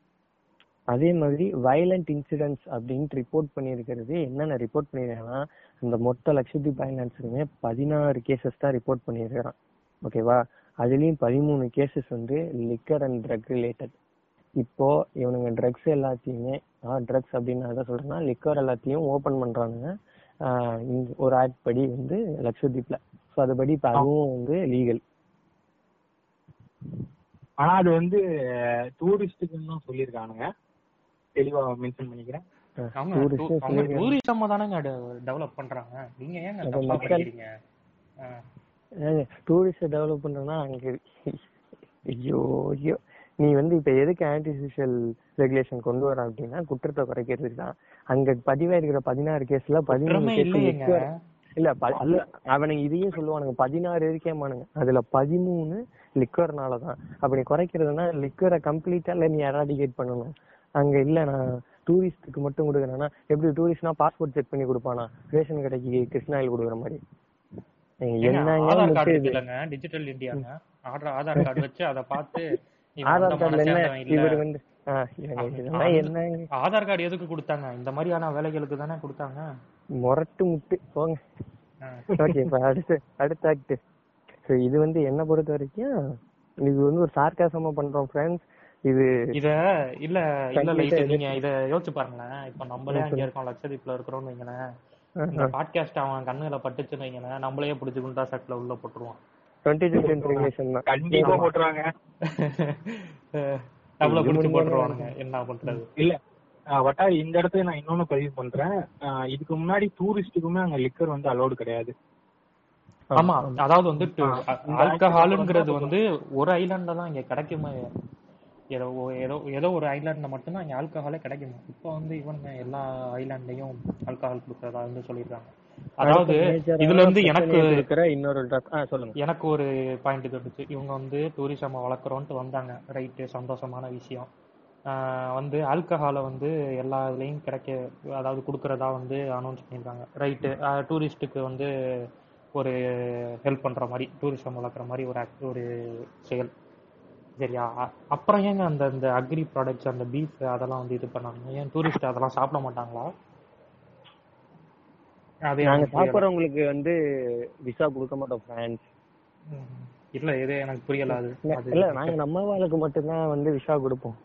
அதே மாதிரி வயலண்ட் இன்சிடென்ட்ஸ் அப்படின்ட்டு ரிப்போர்ட் பண்ணியிருக்கிறது என்னென்ன ரிப்போர்ட் பண்ணியிருக்காங்கன்னா அந்த மொத்த லட்சத்தீப் ஐலாண்ட்ஸுக்குமே பதினாறு கேசஸ் தான் ரிப்போர்ட் பண்ணியிருக்கிறான். ஓகேவா அதுலயும் பதிமூணு கேசஸ் வந்து லிக்கர் அண்ட் ட்ரக் ரிலேட்டட் இப்போ இவனுங்க ட்ரக்ஸ் எல்லாத்தையுமே ட்ரக்ஸ் அப்படின்னு நான் எதை சொல்றேன்னா லிக்கர் எல்லாத்தையும் ஓபன் பண்றானுங்க. ஒரு ஆக்ட் படி வந்து லட்சத்தீப்ல. ஸோ அதுபடி இப்போ அதுவும் வந்து லீகல் ஆனா அது வந்து டூரிஸ்டுக்குன்னு தான் சொல்லியிருக்கானுங்க. தெளிவா மென்ஷன் பண்ணிக்கிறேன். டூரிசம் தானங்க டெவலப் பண்றாங்க. நீங்க ஏங்க டூரிஸ்ட் டெவலப் பண்றேன்னா அங்க ஐயோ ஐயோ. நீ வந்து இப்ப எதுக்கு ஆன்டி சோஷியல் ரெகுலேஷன் கொண்டு வர அப்படின்னா குற்றத்தை குறைக்கிறதுக்கு தான். அங்க பதிவாயிருக்கிற பதினாறு கேஸ்ல இல்லையேங்க. இல்ல அல்ல அவனுங்க இதையும் சொல்லுவானுங்க. பதினாறு இருக்கேமானுங்க அதுல பதிமூணு லிக்கர்னால தான். அப்படி குறைக்கிறதுனா லிக்கரை கம்ப்ளீட்டா இல்ல நீ எராடிகேட் பண்ணணும். அங்க இல்ல நான் டூரிஸ்டுக்கு மட்டும் கொடுக்குறேன்னா எப்படி டூரிஸ்ட்னா பாஸ்போர்ட் செக் பண்ணி கொடுப்பானா? ரேஷன் கடைக்கு கிருஷ்ணாயில் கொடுக்குற மாதிரி. ஆதார் கார்டு? இல்லைங்க டிஜிட்டல் இந்தியாங்க ஆதார் ஆதார் கார்டு வச்சு அதை பார்த்து ஆதார் கார்டு எதுக்கு கொடுத்தாங்க? இந்த மாதிரியான வேலைகளுக்கு தானே கொடுத்தாங்க? முரட்டு முட்டு. போங்க. ஓகே அடுத்து அடுத்த ஆக்ட் ஸோ இது வந்து என்ன பொறுத்த வரைக்கும் இது வந்து ஒரு சார்காசமா பண்றோம் ஃப்ரெண்ட்ஸ் இது இத இல்ல இல்ல நீங்க இத யோசிச்சு பாருங்களேன். இப்ப நம்மளே அங்க இருக்கோம் லட்சதீப்ல இருக்கிறோம்னு வைங்களேன். இந்த பாட்காஸ்ட் அவன் கண்ணுல பட்டுச்சுன்னு வைங்களேன் நம்மளையே பிடிச்சி குண்டா சட்டில உள்ள போட்டுருவான். டுவெண்ட்டி சிக்ஸ் ரெகுலேஷன் தான். கண்டிப்பா போட்டுருவாங்க. *laughs* நம்மள பிடிச்சி போட்டுருவானுங்க. என்ன பண்றது? இல்ல. வட்டா இந்த இடத்துல நான் இன்னொன்னு பதிவு பண்றேன். இதுக்கு முன்னாடி டூரிஸ்டுக்குமே அங்க லிக்கர் வந்து அலோடு கிடையாது. ஆமா. அதாவது வந்து. ஆல்கஹால்ங்கிறது வந்து ஒரு ஐலாண்ட்ல தான் இங்க கிடைக்குமே. ஏதோ ஏதோ ஏதோ ஒரு ஐலாண்ட்ல மட்டும்தான் இங்க ஆல்கஹாலே கிடைக்குமா இப்போ வந்து இவனுங்க எல்லா ஐலாண்ட்லயும் ஆல்கஹால் கொடுக்கறதா வந்து சொல்லியிருக்காங்க அதாவது இதுல இருந்து எனக்கு இருக்கிற இன்னொரு சொல்லுங்க. எனக்கு ஒரு பாயிண்ட் தோணுச்சு இவங்க வந்து டூரிசம் வளர்க்குறோன்ட்டு வந்தாங்க. ரைட்டு சந்தோஷமான விஷயம். வந்து ஆல்கஹாலை வந்து எல்லா இதுலேயும் கிடைக்க அதாவது கொடுக்கறதா வந்து அனௌன்ஸ் பண்ணியிருக்காங்க ரைட்டு டூரிஸ்ட்டுக்கு வந்து ஒரு ஹெல்ப் பண்ற மாதிரி டூரிசம் வளர்க்குற மாதிரி ஒரு ஒரு செயல். சரியா? அப்புறம் ஏங்க அந்த இந்த அக்ரி ப்ராடக்ட்ஸ் அந்த பீஃப் அதெல்லாம் வந்து இது பண்ணாங்க? ஏன் டூரிஸ்ட் அதெல்லாம் சாப்பிட மாட்டாங்களா? அது நாங்க. சாப்பிடுறவங்களுக்கு வந்து விசா கொடுக்க மாட்டோம் பிரான்ஸ். இல்ல இது எனக்கு புரியல அது இல்ல நாங்க நம்ம வாழ்க்கை மட்டும்தான் வந்து விசா கொடுப்போம்.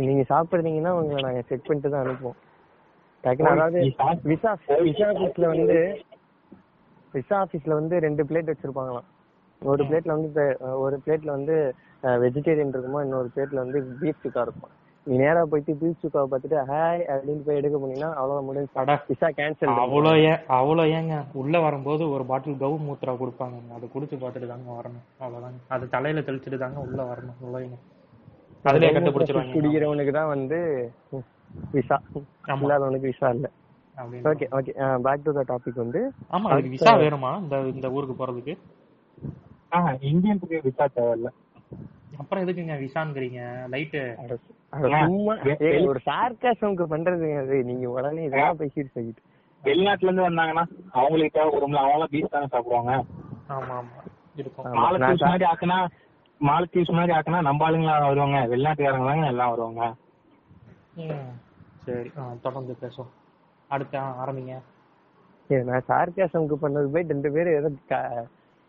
நீங்க சாப்பிடுறீங்கன்னா உங்களை நாங்க செக் பண்ணிட்டு தான் அனுப்புவோம். டக்குனு அதாவது விசா விசா ஆபீஸ்ல வந்து விசா ஆபீஸ்ல வந்து ரெண்டு பிளேட் வச்சிருப்பாங்களாம். ஒரு பிளேட்ல வந்து ஒரு பிளேட்ல வந்து வெஜிடேரியன் இருக்குமா? இன்னொரு பிளேட்ல வந்து பீஃப் சுக்கா இருக்கும்? நீ நேரா போயிட்டு பீஃப் சுக்காவை பார்த்துட்டு ஹாய் அப்படின்னு போய் எடுக்க போனீங்கன்னா அவ்வளவு முடிஞ்சு அட. விசா கேன்சல் அவ்வளோ ஏன் அவ்வளோ ஏங்க. உள்ள வரும்போது ஒரு பாட்டில் கவு மூத்திரா கொடுப்பாங்க. அதை குடிச்சு பார்த்துட்டு தாங்க வரணும். அவ்வளவுதாங்க அது தலையில தெளிச்சுட்டு தாங்க உள்ள வரணும். நுழையுங்க அதுலயே கண்டுபிடிச்சிருவாங்க குடிக்கிறவனுக்கு தான் வந்து விசா. ஆமா. இல்லாதவனுக்கு விசா இல்ல. Okay okay back to the topic வந்து ஆமா அதுக்கு விசா வேணுமா? இந்த இந்த ஊருக்கு போறதுக்கு? ஆஹ் இந்தியன்ஸுக்கு விசா தேவையில்ல. அப்புறம் எதுக்குங்க விசாங்கிறீங்க லைட்டு ஒரு சார்காசம்க்கு பண்றதுங்க அது? நீங்க உடனே இதெல்லாம் பேசிட்டு சொல்லிட்டு வெளிநாட்டுல இருந்து வந்தாங்கன்னா அவங்களுக்கு தேவைப்படும்ல அவங்க பீச் தானே சாப்பிடுவாங்க. ஆமா ஆமா. இருக்கும். மாலத்தீவ்ஸ் மாதிரி ஆக்குனா மாலத்தீவ்ஸ் மாதிரி ஆக்குனா நம்ம ஆளுங்களா வருவாங்க. வெளிநாட்டுக்காரங்க தாங்க எல்லாம் வருவாங்க. ம். சரி ஆ, தொடர்ந்து பேசுவோம். அடுத்து ஆரம்பிங்க. நான் சார்காசம்க்கு பண்ணது போய் ரெண்டு பேரும் ஏதோ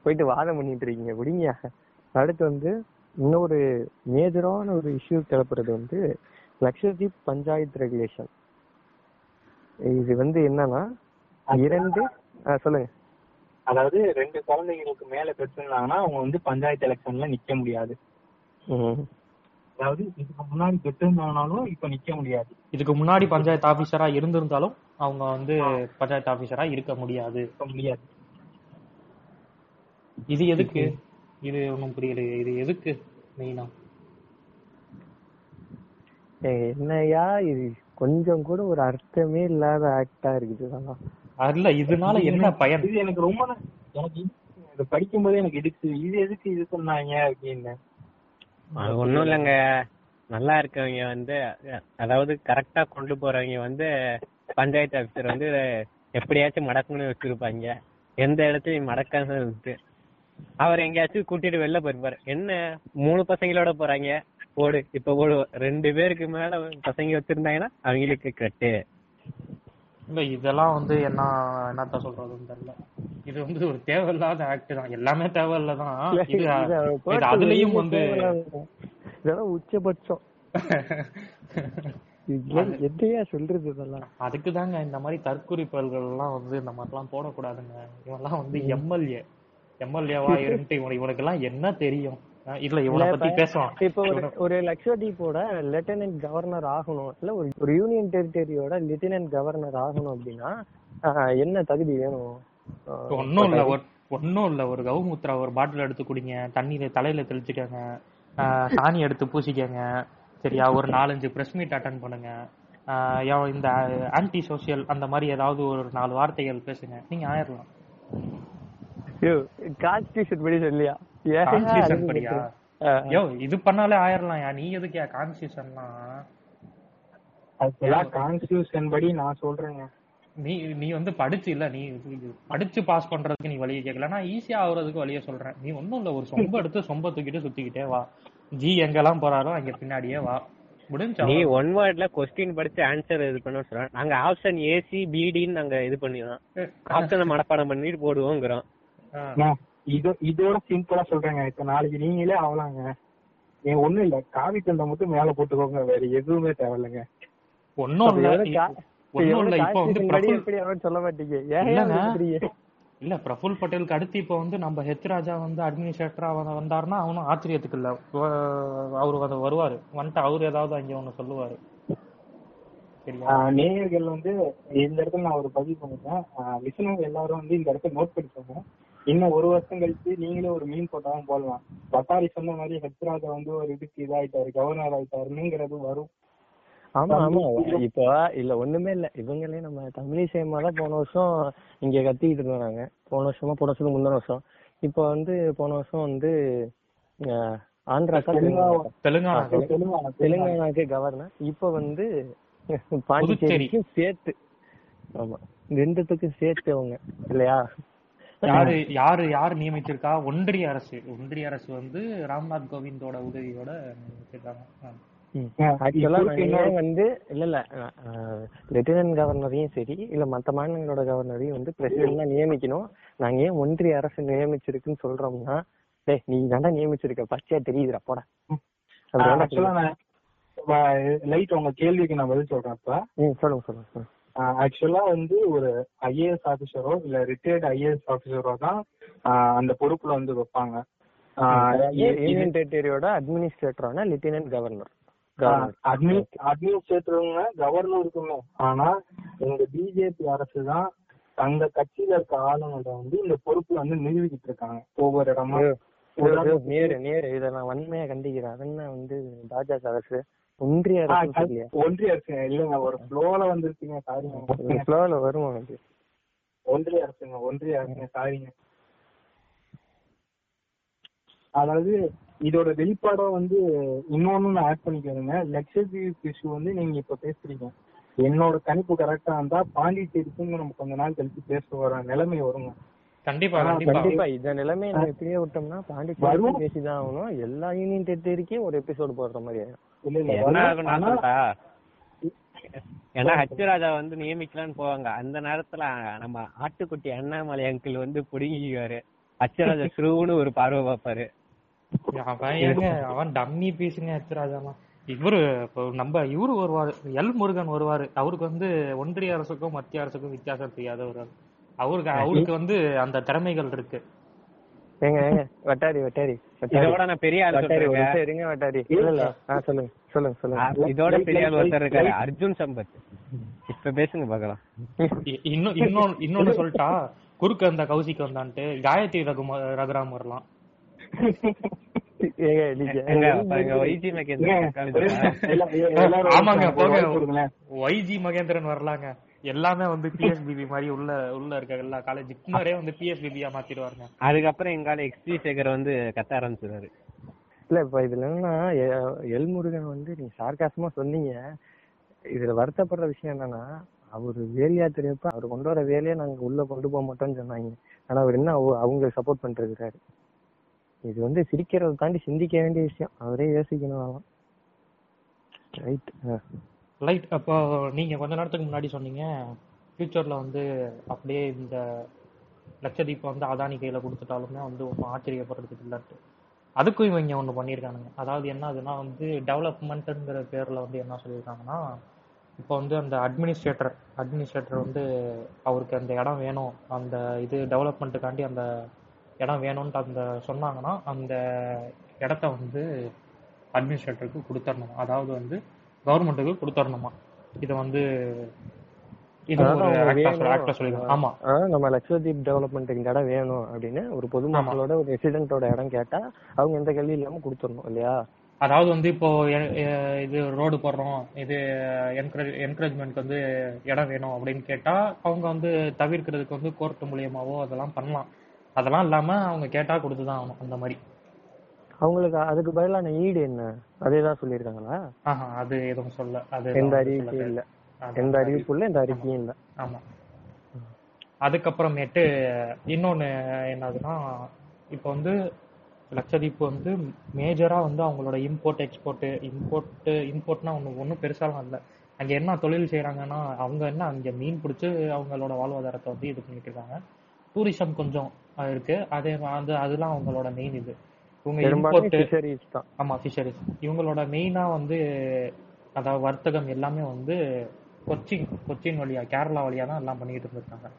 போயிட்டு வாதம் பண்ணிட்டு இருக்கீங்க. விடுங்க அடுத்து வந்து இன்னொரு மேஜரான ஒரு இஷ்யூ கிளப்புறது வந்து லக்ஷதீப் பஞ்சாயத்து ரெகுலேஷன் இது வந்து என்னன்னா இரண்டு சொல்லுங்க. அதாவது ரெண்டு குழந்தைங்களுக்கு மேல பெற்றிருந்தாங்கன்னா அவங்க வந்து பஞ்சாயத்து எலெக்ஷன்ல நிக்க முடியாது. ம். அதாவது இதுக்கு முன்னாடி பெற்றிருந்தாங்கனாலும் இப்ப நிக்க முடியாது. இதுக்கு முன்னாடி பஞ்சாயத்து ஆபீசரா இருந்திருந்தாலும் அவங்க வந்து பஞ்சாயத்து ஆபீசரா இருக்க முடியாது. முடியாது. இது எதுக்கு? இது ஒன்றும் புரியலையே இது எதுக்கு மெயினா? ஏய், என்னய்யா இது கொஞ்சம் கூட ஒரு அர்த்தமே இல்லாத ஆக்டா இருக்குது இதெல்லாம் இல்ல இதனால என்ன பயன்? இது எனக்கு ரொம்ப எனக்கு இது- இதை படிக்கும் போதே எனக்கு இடிச்சு இது எதுக்கு இது சொன்னாங்க அப்படின்னு. அது ஒண்ணும் இல்லைங்க. நல்லா இருக்கவங்க வந்து அதாவது கரெக்டா கொண்டு போறவங்க வந்து பஞ்சாயத்து ஆபீசர் வந்து எப்படியாச்சும் மடக்கணும்னு வச்சிருப்பாங்க. எந்த இடத்துலயும் மடக்காம அவர் எங்கேயாச்சும் கூட்டிட்டு வெளில போயிருப்பாரு. என்ன? மூணு பசங்களோட போறாங்க. ஓடு. இப்ப ஓடு. ரெண்டு பேருக்கு மேல பசங்க வச்சிருந்தாங்கன்னா அவங்களுக்கு கட்டு. இல்ல இதெல்லாம் வந்து என்ன என்னத்த சொல்றதுன்னு தெரியல. இது வந்து ஒரு தேவையில்லாத ஆக்ட் தான். எல்லாமே தேவையில்லதான். இது அதுலயும் வந்து இதெல்லாம் உச்சபட்சம். *laughs* எதையா சொல்றது இதெல்லாம்? அதுக்கு தாங்க இந்த மாதிரி தற்குறிப்பல்கள் எல்லாம் வந்து இந்த மாதிரிலாம் போடக்கூடாதுங்க. இவன்லாம் வந்து எம்எல்ஏ எம்எல்ஏவா இருந்துட்டு இவனுக்கு எல்லாம் என்ன தெரியும்? இல்ல இவனை பத்தி பேசுவான் இப்ப ஒரு ஒரு லக்ஷதீப்போட லெப்டினன்ட் கவர்னர் ஆகணும். இல்ல ஒரு ஒரு யூனியன் டெரிட்டரியோட லெப்டினன்ட் கவர்னர் ஆகணும் அப்படின்னா என்ன தகுதி வேணும்? ஒன்னும் இல்ல ஒன்னும் இல்ல. ஒரு கவுமூத்திரா ஒரு பாட்டில் எடுத்து குடிங்க. தண்ணியில தலையில தெளிச்சுக்கங்க. சாணி எடுத்து பூசிக்கங்க. சரியா? ஒரு நாலஞ்சு பிரஸ் மீட் அட்டன் பண்ணுங்க. இந்த ஆன்டி சோசியல் அந்த மாதிரி ஏதாவது ஒரு நாலு வார்த்தைகள் பேசுங்க. நீங்க ஆயிரலாம். கான்ஸ்டியூஷன் படி சொல்லியா ஏன் படியா? யோ இது பண்ணாலே ஆயிரலாம் நீ எதுக்கு கான்ஸ்டியூஷன்லாம் அதுக்கெல்லாம் கான்ஸ்டியூஷன் படி நான் சொல்றேங்க. நீ நீ வந்து படிச்சு இல்ல நீ படிச்சு பாஸ் பண்றதுக்கு நீ வழியை கேட்கல நான் ஈஸியா ஆகுறதுக்கு வழியை சொல்றேன். நீ ஒண்ணும் இல்ல ஒரு சொம்ப எடுத்து சொம்ப தூக்கிட்டு சுத்திக்கிட்டே வா. ஜி எங்கெல்லாம் போறாரோ அங்க பின்னாடியே வா. முடிஞ்சா நீ ஒன் வேர்ட்ல கொஸ்டின் படிச்சு ஆன்சர் இது பண்ண சொல்றோம் நாங்க ஆப்ஷன் ஏசி பிடின்னு நாங்க இது பண்ணிடுறோம். ஆப்ஷனை மனப்பாடம் பண்ணிட்டு போடுவோங்கிறோம். இது இதோட சிம்பிளா சொல்றேங்க. இப்ப நாளைக்கு நீங்களே ஆகலாங்க ஏன் ஒண்ணும் இல்ல. காவி தண்டை மட்டும் மேல போட்டுக்கோங்க. வேற எதுவுமே தேவையில்லைங்க. ஒன்னும் இல்ல. சொல்ல மாட்டீங்க? இல்ல பிரபுல் பட்டேலுக்கு அடுத்து இப்ப வந்து நம்ம ஹெச் ராஜா வந்து அட்மினிஸ்ட்ரேட்டரா வந்தாருன்னா அவனும் ஆச்சரியத்துக்கு இல்ல. அவரு வந்து வருவாரு. வந்துட்டு அவரு ஏதாவது அங்க ஒண்ணு சொல்லுவாரு. நேயர்கள் வந்து இந்த இடத்துல நான் ஒரு பதிவு பண்ணிட்டேன் லிசனர் எல்லாரும் வந்து இந்த இடத்த நோட் பண்ணிக்கோங்க. இன்னும் ஒரு வருஷம் கழிச்சு நீங்களே ஒரு மீன் போட்டாலும் போடலாம். பட்டாரி சொன்ன மாதிரி ஹெச்ராஜா வந்து ஒரு இதுக்கு இதாயிட்டாரு கவர்னர் ஆயிட்டாருங்கிறது வரும். ஆமா ஆமா. இப்போ இல்ல ஒண்ணுமே இல்ல. இவங்களே நம்ம தமிழிசையம்மா தான் போன வருஷம் இங்க கத்திக்கிட்டு இருந்தாங்க. போன வருஷமா போன வருஷம் முந்தின வருஷம். இப்போ வந்து போன வருஷம் வந்து? தெலுங்கானா தெலுங்கானா. தெலுங்கானாக்கு கவர்னர் இப்போ வந்து *laughs* பாண்டிச்சேரிக்கும் சேர்த்து. ஆமா. ரெண்டுத்துக்கும் சேர்த்து அவங்க. இல்லையா? யாரு யாரு யார் நியமிச்சிருக்கா? ஒன்றிய அரசு. ஒன்றிய அரசு வந்து ராம்நாத் கோவிந்தோட உதவியோட நியமிச்சிருக்காங்க. வந்து இல்ல இல்ல. லெப்டினன்ட் கவர்னரையும் சரி இல்ல மத்த மாநிலங்களோட கவர்னரையும் வந்து பிரசிடென்ட் தான் நியமிக்கணும். நாங்க ஏன் ஒன்றிய அரசு நியமிச்சிருக்குன்னு சொல்றோம்னா டேய் நீ தாண்டா நியமிச்சிருக்க. பச்சையா தெரியுதுடா. போடா. லைட் உங்க கேள்விக்கு நான் பதில் சொல்றேன் இப்ப சொல்லுங்க சொல்லுங்க. ஆக்சுவலா வந்து ஒரு ஐஏஎஸ் ஆபீசரோ இல்ல ரிட்டையர்ட் ஐஏஎஸ் ஆபீசரோ தான் அந்த பொறுப்புல வந்து வைப்பாங்க. யூனியன் டெரிட்டரியோட அட்மினிஸ்ட்ரேட்டரான லெப்டினன்ட் கவர்னர் அட்மி அட்மினிஸ்ட்ரேட்டருங்க கவர்னருக்குமே ஆனா இந்த பிஜேபி அரசு தான் தங்க கட்சியில இருக்க ஆளுங்களை வந்து இந்த பொறுப்புல வந்து நிறுவிக்கிட்டு இருக்காங்க ஒவ்வொரு இடமா. நேரு நேரு இதை நான் வன்மையா கண்டிக்கிறேன் அது என்ன வந்து பாஜக அரசு ஒன்றிய அரசு ஒன்றிய அரசு இல்லைங்க ஒரு ஃப்ளோல வந்திருக்கீங்க சாரிங்க ஃப்ளோல வருமா அது ஒன்றிய அரசுங்க ஒன்றிய அரசுங்க சாரிங்க அதாவது இதோட வெளிப்பாடா வந்து இன்னொன்னு நான் ஆட் பண்ணிக்கிறேங்க. லட்சதீப் இஷ்யூ வந்து நீங்க இப்ப பேசுறீங்க. என்னோட கணிப்பு கரெக்டா இருந்தா பாண்டிச்சேரிக்கும் நம்ம கொஞ்ச நாள் கழிச்சு பேச வர நிலைமை வருங்க. கண்டிப்பா கண்டிப்பா. இந்த நிலைமையை நம்ம இப்படியே விட்டோம்னா பாண்டிச்சேரி. பேசிதான் ஆகணும். எல்லா யூனியன் டெரிட்டரிக்கும் ஒரு எபிசோடு போடுற மாதிரி ஏன்னா ஹச் ராஜா வந்து நியமிக்கலாம்னு போவாங்க. அந்த நேரத்துல நம்ம ஆட்டுக்குட்டி அண்ணாமலை அங்கிள் வந்து புடுங்கிக்குவாரு. ஹச் ராஜா *laughs* ஸ்ரூன்னு ஒரு பார்வை பார்ப்பாரு. அவன் டம்மி பீஸுங்க எச்சராஜாலாம் இவரு நம்ம இவரு வருவாரு. எல் முருகன் வருவாரு. அவருக்கு வந்து ஒன்றிய அரசுக்கும் மத்திய அரசுக்கும் வித்தியாசம் தெரியாதவர் அவருக்கு அவருக்கு வந்து அந்த திறமைகள் இருக்கு. ஏங்க ஏங்க வட்டாரி வட்டாரி இதோட நான் பெரிய ஆள் சொல்றேன் வட்டாரி இல்ல சொல்லுங்க சொல்லுங்க சொல்லுங்க. இதோட பெரிய ஆள் ஒருத்தர் இருக்காரு. அர்ஜுன் சம்பத். இப்ப பேசுங்க பாக்கலாம் இன்னும் இன்னொன்னு இன்னொன்னு சொல்லிட்டா குறுக்க அந்த கௌசிக்கு வந்தான்ட்டு காயத்ரி ரகுமா ரகுராம் வரலாம் ஆமாங்க கொடுங்களேன். ஒய்ஜி மகேந்திரன் வரலாங்க. எல்லாமே வந்து பிஎஸ்பிபி மாதிரி உள்ள உள்ள இருக்க எல்லா காலேஜ் முன்னாடியே வந்து பிஎஸ்பிபியா மாத்திடுவாருங்க. அதுக்கப்புறம் எங்கால எக்ஸ்டி சேகர் வந்து கத்த ஆரம்பிச்சிருவாரு. இல்ல இப்ப இதுல என்னன்னா எ- எல் முருகன் வந்து நீங்க சார்காசமா சொன்னீங்க. இதுல வருத்தப்படுற விஷயம் என்னன்னா அவரு வேலையா தெரியப்ப அவர் கொண்டு வர வேலையை நாங்க உள்ள கொண்டு போக மாட்டோம்னு சொன்னாங்க. ஆனா அவர் என்ன அவ- அவங்களுக்கு சப்போர்ட் பண்ணிட்டு இருக்காரு இது வந்து சிரிக்கிறத தாண்டி சிந்திக்க வேண்டிய விஷயம். அவரே யோசிக்கணும் ரைட் லைட் அப்போ நீங்க கொஞ்ச நேரத்துக்கு முன்னாடி சொன்னீங்க ஃபியூச்சர்ல வந்து அப்படியே இந்த லட்சதீப் வந்து அதானி கையில கொடுத்துட்டாலுமே வந்து ஒன்றும் ஆச்சரியப்படுறதுக்கு இல்லைன்ட்டு. அதுக்கும் இவங்க ஒன்று பண்ணியிருக்கானுங்க. அதாவது என்ன ஆகுதுன்னா வந்து டெவலப்மெண்ட்டுங்கிற பேர்ல வந்து என்ன சொல்லியிருக்காங்கன்னா இப்போ வந்து அந்த அட்மினிஸ்ட்ரேட்டர் அட்மினிஸ்ட்ரேட்டர் வந்து அவருக்கு அந்த இடம் வேணும். அந்த இது டெவலப்மெண்ட்டுக்காண்டி அந்த இடம் வேணும்ன்ட்டு அந்த சொன்னாங்கன்னா அந்த இடத்த வந்து அட்மினிஸ்ட்ரேட்டருக்கு கொடுத்துடணும். அதாவது வந்து கவர்மெண்ட்டுக்கு கொடுத்துடணுமா இதை வந்து நம்ம லட்சதீப் டெவலப்மெண்ட்டுக்கு இந்த இடம் வேணும். அப்படின்னு ஒரு பொதுமக்களோட ஒரு ரெசிடென்ட்டோட இடம் கேட்டா அவங்க எந்த கேள்வி இல்லாம கொடுத்துடணும் இல்லையா? அதாவது வந்து இப்போ இது ரோடு போடுறோம். இது என்கரேஜ் என்கரேஜ்மெண்ட் வந்து இடம் வேணும் அப்படின்னு கேட்டா அவங்க வந்து தவிர்க்கிறதுக்கு வந்து கோர்ட் மூலியமாவோ அதெல்லாம் பண்ணலாம். அதெல்லாம் இல்லாம அவங்க கேட்டா கொடுத்துதான் ஆகணும் அந்த மாதிரி. அவங்களுக்கு அதுக்கு பதிலான ஈடு என்ன? அதேதான் சொல்லியிருக்காங்களா? ஆஹா அது எதுவும் சொல்ல அது எந்த அறிவிப்பும் இல்ல. எந்த அறிவிப்பும் எந்த அறிக்கையும் இல்ல. ஆமா. அதுக்கப்புறமேட்டு இன்னொன்னு என்னதுன்னா இப்போ வந்து லட்சதீப் வந்து மேஜரா வந்து அவங்களோட இம்போர்ட் எக்ஸ்போர்ட் இம்போர்ட் இம்போர்ட்னா ஒன்று ஒன்றும் பெருசாலாம் இல்லை. அங்க என்ன தொழில் செய்றாங்கன்னா அவங்க என்ன அங்க மீன் பிடிச்சி அவங்களோட வாழ்வாதாரத்தை வந்து இது பண்ணிட்டு இருக்காங்க. டூரிசம் கொஞ்சம் இருக்கு. அதே வந்து அதெல்லாம் அவங்களோட மெயின் இது. இவங்க ஃபிஷரிஸ் தான். ஆமா ஃபிஷரிஸ் இவங்களோட மெயினா வந்து அதாவது வர்த்தகம் எல்லாமே வந்து கொச்சின் கொச்சின் வழியா கேரளா வழியா தான் எல்லாம் பண்ணிட்டு இருந்திருக்காங்க.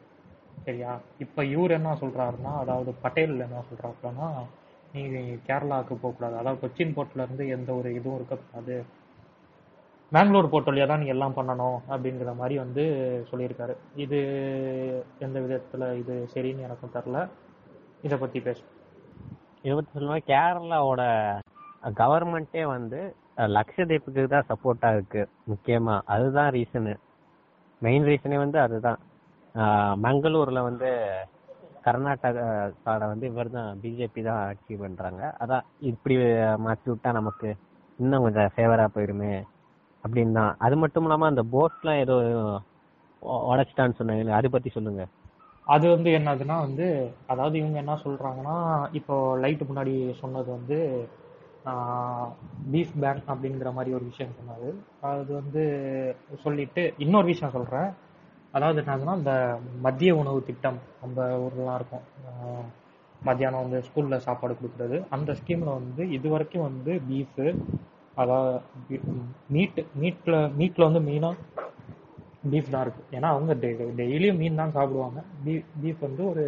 சரியா? இப்ப இவர் என்ன சொல்றாருன்னா அதாவது பட்டேல் என்ன சொல்றாருன்னா நீ கேரளாவுக்கு போக கூடாது அதாவது கொச்சின் போர்ட்ல இருந்து எந்த ஒரு இதுவும் இருக்கக்கூடாது. மேங்களூர் போர்ட் வழியா தான் நீ எல்லாம் பண்ணணும் அப்படிங்கிற மாதிரி வந்து சொல்லியிருக்காரு. இது எந்த விதத்துல இது சரின்னு எனக்கும் தெரியல. இத பத்தி பேச இருபத்தி பத்தி கேரளாவோட கவர்மெண்ட்டே வந்து லக்ஷதீப்புக்கு தான் சப்போர்ட்டா இருக்கு முக்கியமா. அதுதான் ரீசனு மெயின் ரீசனே வந்து அதுதான். மங்களூர்ல வந்து கர்நாடகாவோட வந்து இவர் தான் பிஜேபி தான் ஆட்சி பண்றாங்க. அதான் இப்படி மாற்றி விட்டா நமக்கு இன்னும் கொஞ்சம் ஃபேவரா போயிருமே அப்படின்னு தான். அது மட்டும் இல்லாம அந்த போட்லாம் ஏதோ உடச்சிட்டான்னு உடைச்சிட்டான்னு சொன்னாங்க அதை பத்தி சொல்லுங்க. அது வந்து என்னதுன்னா வந்து அதாவது இவங்க என்ன சொல்றாங்கன்னா இப்போ லைட்டு முன்னாடி சொன்னது வந்து பீஃப் பேன் அப்படிங்கிற மாதிரி ஒரு விஷயம் சொன்னார். அது வந்து சொல்லிட்டு இன்னொரு விஷயம் சொல்கிறேன் அதாவது என்னதுன்னா இந்த மதிய உணவு திட்டம் நம்ம ஊர்லாம் இருக்கும். மத்தியானம் வந்து ஸ்கூலில் சாப்பாடு கொடுக்குறது. அந்த ஸ்கீமில் வந்து இது வரைக்கும் வந்து பீஃபு அதாவது மீட் மீட்டில் மீட்டில் வந்து மெயினாக பீஃப் தான் இருக்கும். ஏன்னா அவங்க டெய்லியும் மீன் தான் சாப்பிடுவாங்க. பீஃப் பீஃப் வந்து ஒரு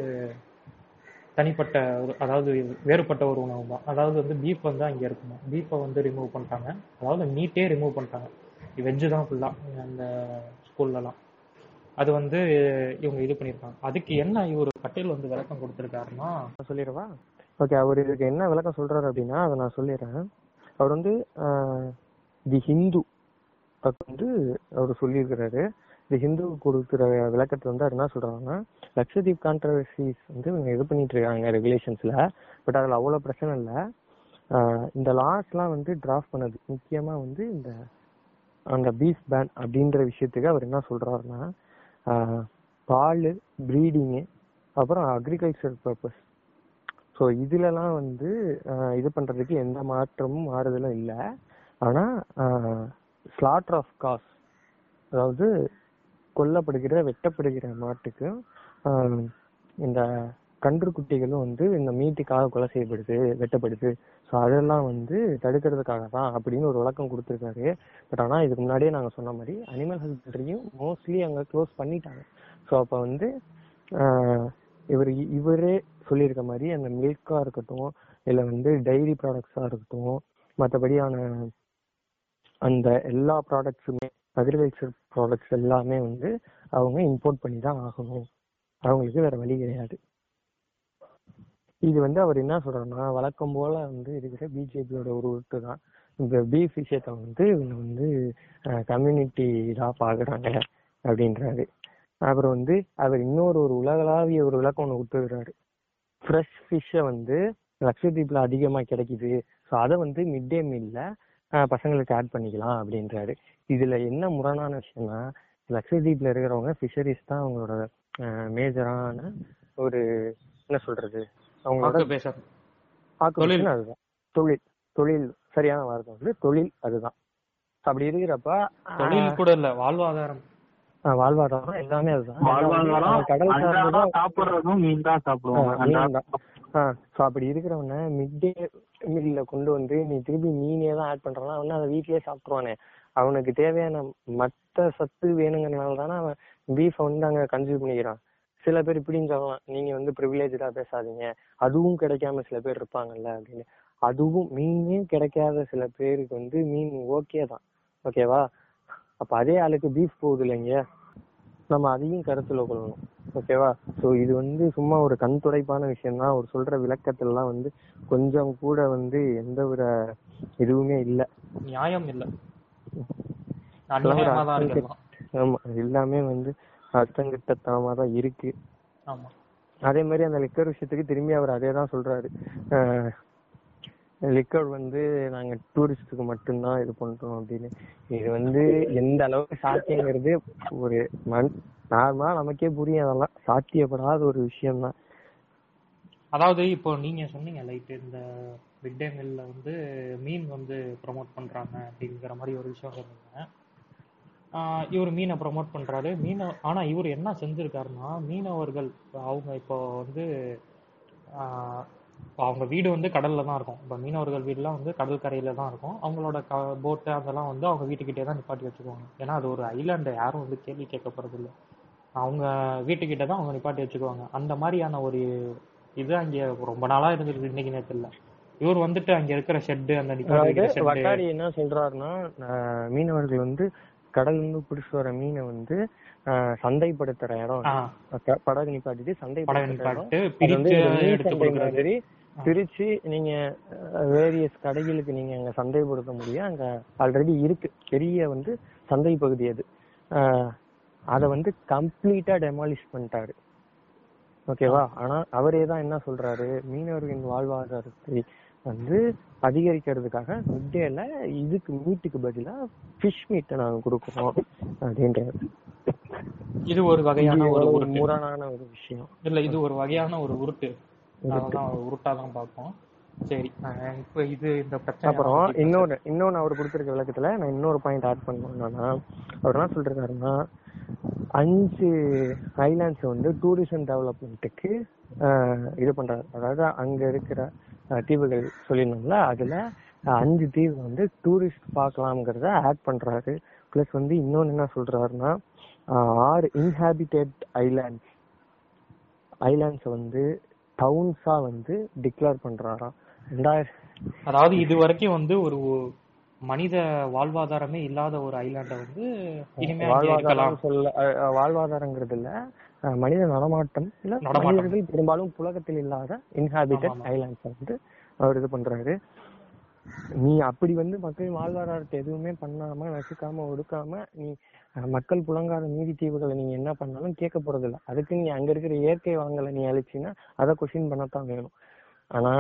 தனிப்பட்ட ஒரு அதாவது வேறுபட்ட ஒரு உணவு தான். அதாவது வந்து பீஃப் வந்து அங்கே இருக்குமா? பீஃபை வந்து ரிமூவ் பண்ணிட்டாங்க. அதாவது மீட்டே ரிமூவ் பண்ணிட்டாங்க. வெஜ்ஜு தான் ஃபுல்லாக அந்த ஸ்கூல்லலாம் அது வந்து இவங்க இது பண்ணியிருக்காங்க அதுக்கு என்ன இவர் பட்டேல் வந்து விளக்கம் கொடுத்துருக்காருன்னா சொல்லிடுவா? ஓகே அவர் இதுக்கு என்ன விளக்கம் சொல்றாரு அப்படின்னா அதை நான் சொல்லிடுறேன். அவர் வந்து தி ஹிந்து. அது வந்து அவர் சொல்லியிருக்கிறாரு. தி ஹிந்து கொடுக்குற விளக்கத்தை வந்து அவர் என்ன சொல்றாங்கன்னா லட்சதீப் கான்ட்ரவர்சிஸ் வந்து இவங்க இது பண்ணிட்டு இருக்காங்க ரெகுலேஷன்ஸ்ல பட் அதுல அவ்வளவு பிரச்சனை இல்லை. இந்த லாஸ்லாம் வந்து டிராஃப்ட் பண்ணது முக்கியமா வந்து இந்த அந்த பீஃப் பேன் அப்படின்ற விஷயத்துக்கு அவர் என்ன சொல்றாருன்னா பால் ப்ரீடிங்கு அப்புறம் அக்ரிகல்ச்சர் பர்பஸ் ஸோ இதுலலாம் வந்து இது பண்ணுறதுக்கு எந்த மாற்றமும் மாறுதலும் இல்லை. ஆனால் ஸ்லாட்டர் ஆஃப் காஸ் அதாவது கொல்லப்படுகிற வெட்டப்படுகிற மாட்டுக்கு இந்த கன்று குட்டிகளும் வந்து இந்த மீட்டுக்காக கொலை செய்யப்படுது வெட்டப்படுது. ஸோ அதெல்லாம் வந்து தடுக்கிறதுக்காக தான் அப்படின்னு ஒரு விளக்கம் கொடுத்துருக்காரு. பட் ஆனால் இதுக்கு முன்னாடியே நாங்கள் சொன்ன மாதிரி அனிமல் ஹஸ்பண்ட்ரியும் மோஸ்ட்லி அங்கே க்ளோஸ் பண்ணிட்டாங்க. ஸோ அப்போ வந்து இவர் இவரே சொல்லியிருக்க மாதிரி அந்த மில்காக இருக்கட்டும் இல்லை வந்து டைரி ப்ராடக்ட்ஸாக இருக்கட்டும் மற்றபடியான அந்த எல்லா ப்ராடக்ட்ஸுமே அக்ரிகல்ச்சர் ப்ராடக்ட்ஸ் எல்லாமே வந்து அவங்க இம்போர்ட் பண்ணி தான் ஆகணும். அவங்களுக்கு வேற வழி கிடையாது. இது வந்து அவர் என்ன சொல்றாருன்னா வழக்கம் போல வந்து இருக்கிற பிஜேபியோட ஒரு உருட்டு தான் இந்த பீஃப் விஷயத்த வந்து இவங்க வந்து கம்யூனிட்டி தான் பாக்குறாங்க அப்படின்றாரு. அப்புறம் வந்து அவர் இன்னொரு ஒரு உலகளாவிய ஒரு விளக்கம் ஒன்று கொடுத்துருக்காரு ஃப்ரெஷ் ஃபிஷ்ஷை வந்து லட்சத்தீப்ல அதிகமா கிடைக்குது. ஸோ அதை வந்து மிட் டே மீல்ல பசங்களுக்கு ஆட் பண்ணிக்கலாம் அப்படின்றாரு. இதுல என்ன முரணான விஷயம்னா லட்சத்தீப்ல இருக்கிறவங்க ஃபிஷரிஸ் தான் அவங்களோட மேஜரான ஒரு என்ன சொல்றது அவங்களோட அதுதான். தொழில். தொழில் சரியான வார்த்தை வந்து தொழில் அதுதான். அப்படி இருக்கிறப்ப தொழில் கூட இல்ல வாழ்வாதாரம். ஆஹ் வாழ்வாதாரம் எல்லாமே அதுதான். வாழ்வாதாரம் கடல் சார்ந்ததா அன்றாடம் சாப்பிடுறதும் மீன் தான். ஸோ அப்படி இருக்கிறவன மிட் டே மீல்ல கொண்டு வந்து நீ திருப்பி மீனே தான் ஆட் பண்றானா அவன் அதை வீட்லயே சாப்பிட்டுருவானே. அவனுக்கு தேவையான மத்த சத்து வேணுங்கிறனால தானே அவன் பீஃபை வந்து அங்க கன்சியூம் பண்ணிக்கிறான். சில பேர் இப்படின்னு சொல்லலாம். நீங்க வந்து ப்ரிவிலேஜா பேசாதீங்க. அதுவும் கிடைக்காம சில பேர் இருப்பாங்கல்ல அப்படின்னு. அதுவும் மீனே கிடைக்காத சில பேருக்கு வந்து மீன் ஓகே தான். ஓகேவா அப்ப அதே ஆளுக்கு பீஃப் போகுது இல்லைங்க. நம்ம அதையும் கருத்துல கொள்ளணும். ஓகேவா சோ இது வந்து சும்மா ஒரு கண் துடைப்பான விஷயம் தான் அவர் சொல்ற விளக்கத்துலலாம் வந்து கொஞ்சம் கூட வந்து எந்த ஒரு இதுவுமே இல்ல. நியாயம் இல்ல. ஆமா எல்லாமே வந்து அர்த்தங்கிட்டத்தனமா தான் இருக்கு. அதே மாதிரி அந்த லிக்கர் விஷயத்துக்கு திரும்பி அவர் அதே தான் சொல்றாரு லிக்கர் வந்து நாங்க டூரிஸ்டுக்கு மட்டும்தான் இது பண்றோம் அப்படின்னு. இது வந்து எந்த அளவுக்கு சாத்தியங்கிறது ஒரு மண் நார்மலா நமக்கே புரியும் அதெல்லாம். சாத்தியப்படாத ஒரு விஷயம் தான் அதாவது இப்போ நீங்க சொன்னீங்க லைட் இந்த மிட் டே மீல்ல வந்து மீன் வந்து ப்ரோமோட் பண்றாங்க அப்படிங்கிற மாதிரி ஒரு விஷயம் சொன்னீங்க. இவர் மீனை ப்ரோமோட் பண்றாரு. மீன ஆனா இவர் என்ன செஞ்சிருக்காருன்னா மீனவர்கள் அவங்க இப்போ வந்து அவங்க வீடு வந்து கடல்ல தான் இருக்கும். இப்போ மீனவர்கள் வீடுலாம் வந்து கடல் கரையில தான் இருக்கும். அவங்களோட க போட்டு அதெல்லாம் வந்து அவங்க வீட்டுக்கிட்டே தான் நிப்பாட்டி வச்சுக்குவாங்க. ஏன்னா அது ஒரு ஐலாண்டு யாரும் வந்து கேள்வி கேட்க போறது இல்ல அவங்க வீட்டுக்கிட்ட தான் அவங்க நிப்பாட்டி வச்சுக்குவாங்க. அந்த மாதிரியான ஒரு இது அங்க ரொம்ப நாளா இருந்திருக்கு இன்னைக்கு நேரத்துல. இல்ல இவர் வந்துட்டு அங்க இருக்கிற ஷெட் அந்த வட்டாரி என்ன சொல்றாருன்னா மீனவர்கள் வந்து கடல்ல இருந்து பிடிச்சு வர மீனை வந்து சந்தைப்படுத்துற இடம். படகு நிப்பாட்டிட்டு சந்தைப்படுத்துற இடம். பிரிச்சு நீங்க வேரியஸ் கடைகளுக்கு நீங்க அங்க சந்தைப்படுத்த முடியும். அங்க ஆல்ரெடி இருக்கு. பெரிய வந்து சந்தை பகுதி அது. அத வந்து கம்ப்ளீட்டா டெமாலிஷ் பண்ணிட்டாரு. ஓகேவா ஆனா அவரே தான் என்ன சொல்றாரு? மீனவர்களின் வாழ்வாதாரத்தை வந்து அதிகரிக்கிறதுக்காக மிட்டேல இதுக்கு மீட்டுக்கு பதிலா ஃபிஷ் மீட்டை நாங்க கொடுக்குறோம் அப்படின்றாரு. இது ஒரு வகையான ஒரு முரணான ஒரு விஷயம். இல்ல இது ஒரு வகையான ஒரு உருட்டு. உருட்டு. அதெல்லாம் உருட்டா தான் பார்ப்போம். சரி இப்ப இது இந்த பிரச்சனை அப்புறம் இன்னொரு இன்னொன்னு அவர் கொடுத்திருக்க விளக்கத்துல நான் இன்னொரு பாயிண்ட் ஆட் என்னன்னா அவர் என்ன சொல்றாருன்னா அஞ்சு ஐலாண்ட்ஸ் வந்து டூரிசம் டெவலப்மெண்ட்டுக்கு இது பண்றாரு. அதாவது அங்க இருக்கிற தீவுகள் சொல்லியிருந்தோம்ல அதுல அஞ்சு தீவு வந்து டூரிஸ்ட் பார்க்கலாம்ங்கிறத ஆட் பண்றாரு. பிளஸ் வந்து இன்னொன்னு என்ன சொல்றாருன்னா ஆறு இன்ஹாபிட்டட் ஐலாண்ட்ஸ் ஐலாண்ட்ஸ் வந்து டவுன்ஸா வந்து டிக்ளேர் பண்றாராம் ரெண்டாயிரம் அதாவது இது வரைக்கும் வந்து ஒரு மனித வாழ்வாதாரமே இல்லாத ஒரு ஐலாண்ட வந்து வாழ்வாதாரம் சொல்ல வாழ்வாதாரங்கிறது இல்ல. மனித நடமாட்டம். இல்ல. மனிதர்கள் பெரும்பாலும் புலகத்தில் இல்லாத இன்ஹாபிட்டட். ஐலாண்ட்ஸ் வந்து அவர் இது பண்றாரு. நீ அப்படி வந்து மக்கள் வாழ்வாதாரத்தை எதுவுமே பண்ணாம நசுக்காம ஒடுக்காம நீ மக்கள் புழங்காத மீதி தீவுகளை நீங்க என்ன பண்ணாலும் கேட்க போறது இல்ல அதுக்கு நீ அங்க இருக்கிற இயற்கை வாங்கலை நீ அழிச்சின்னா அதை கொஸ்டின் பண்ணத்தான் வேணும். ஆனா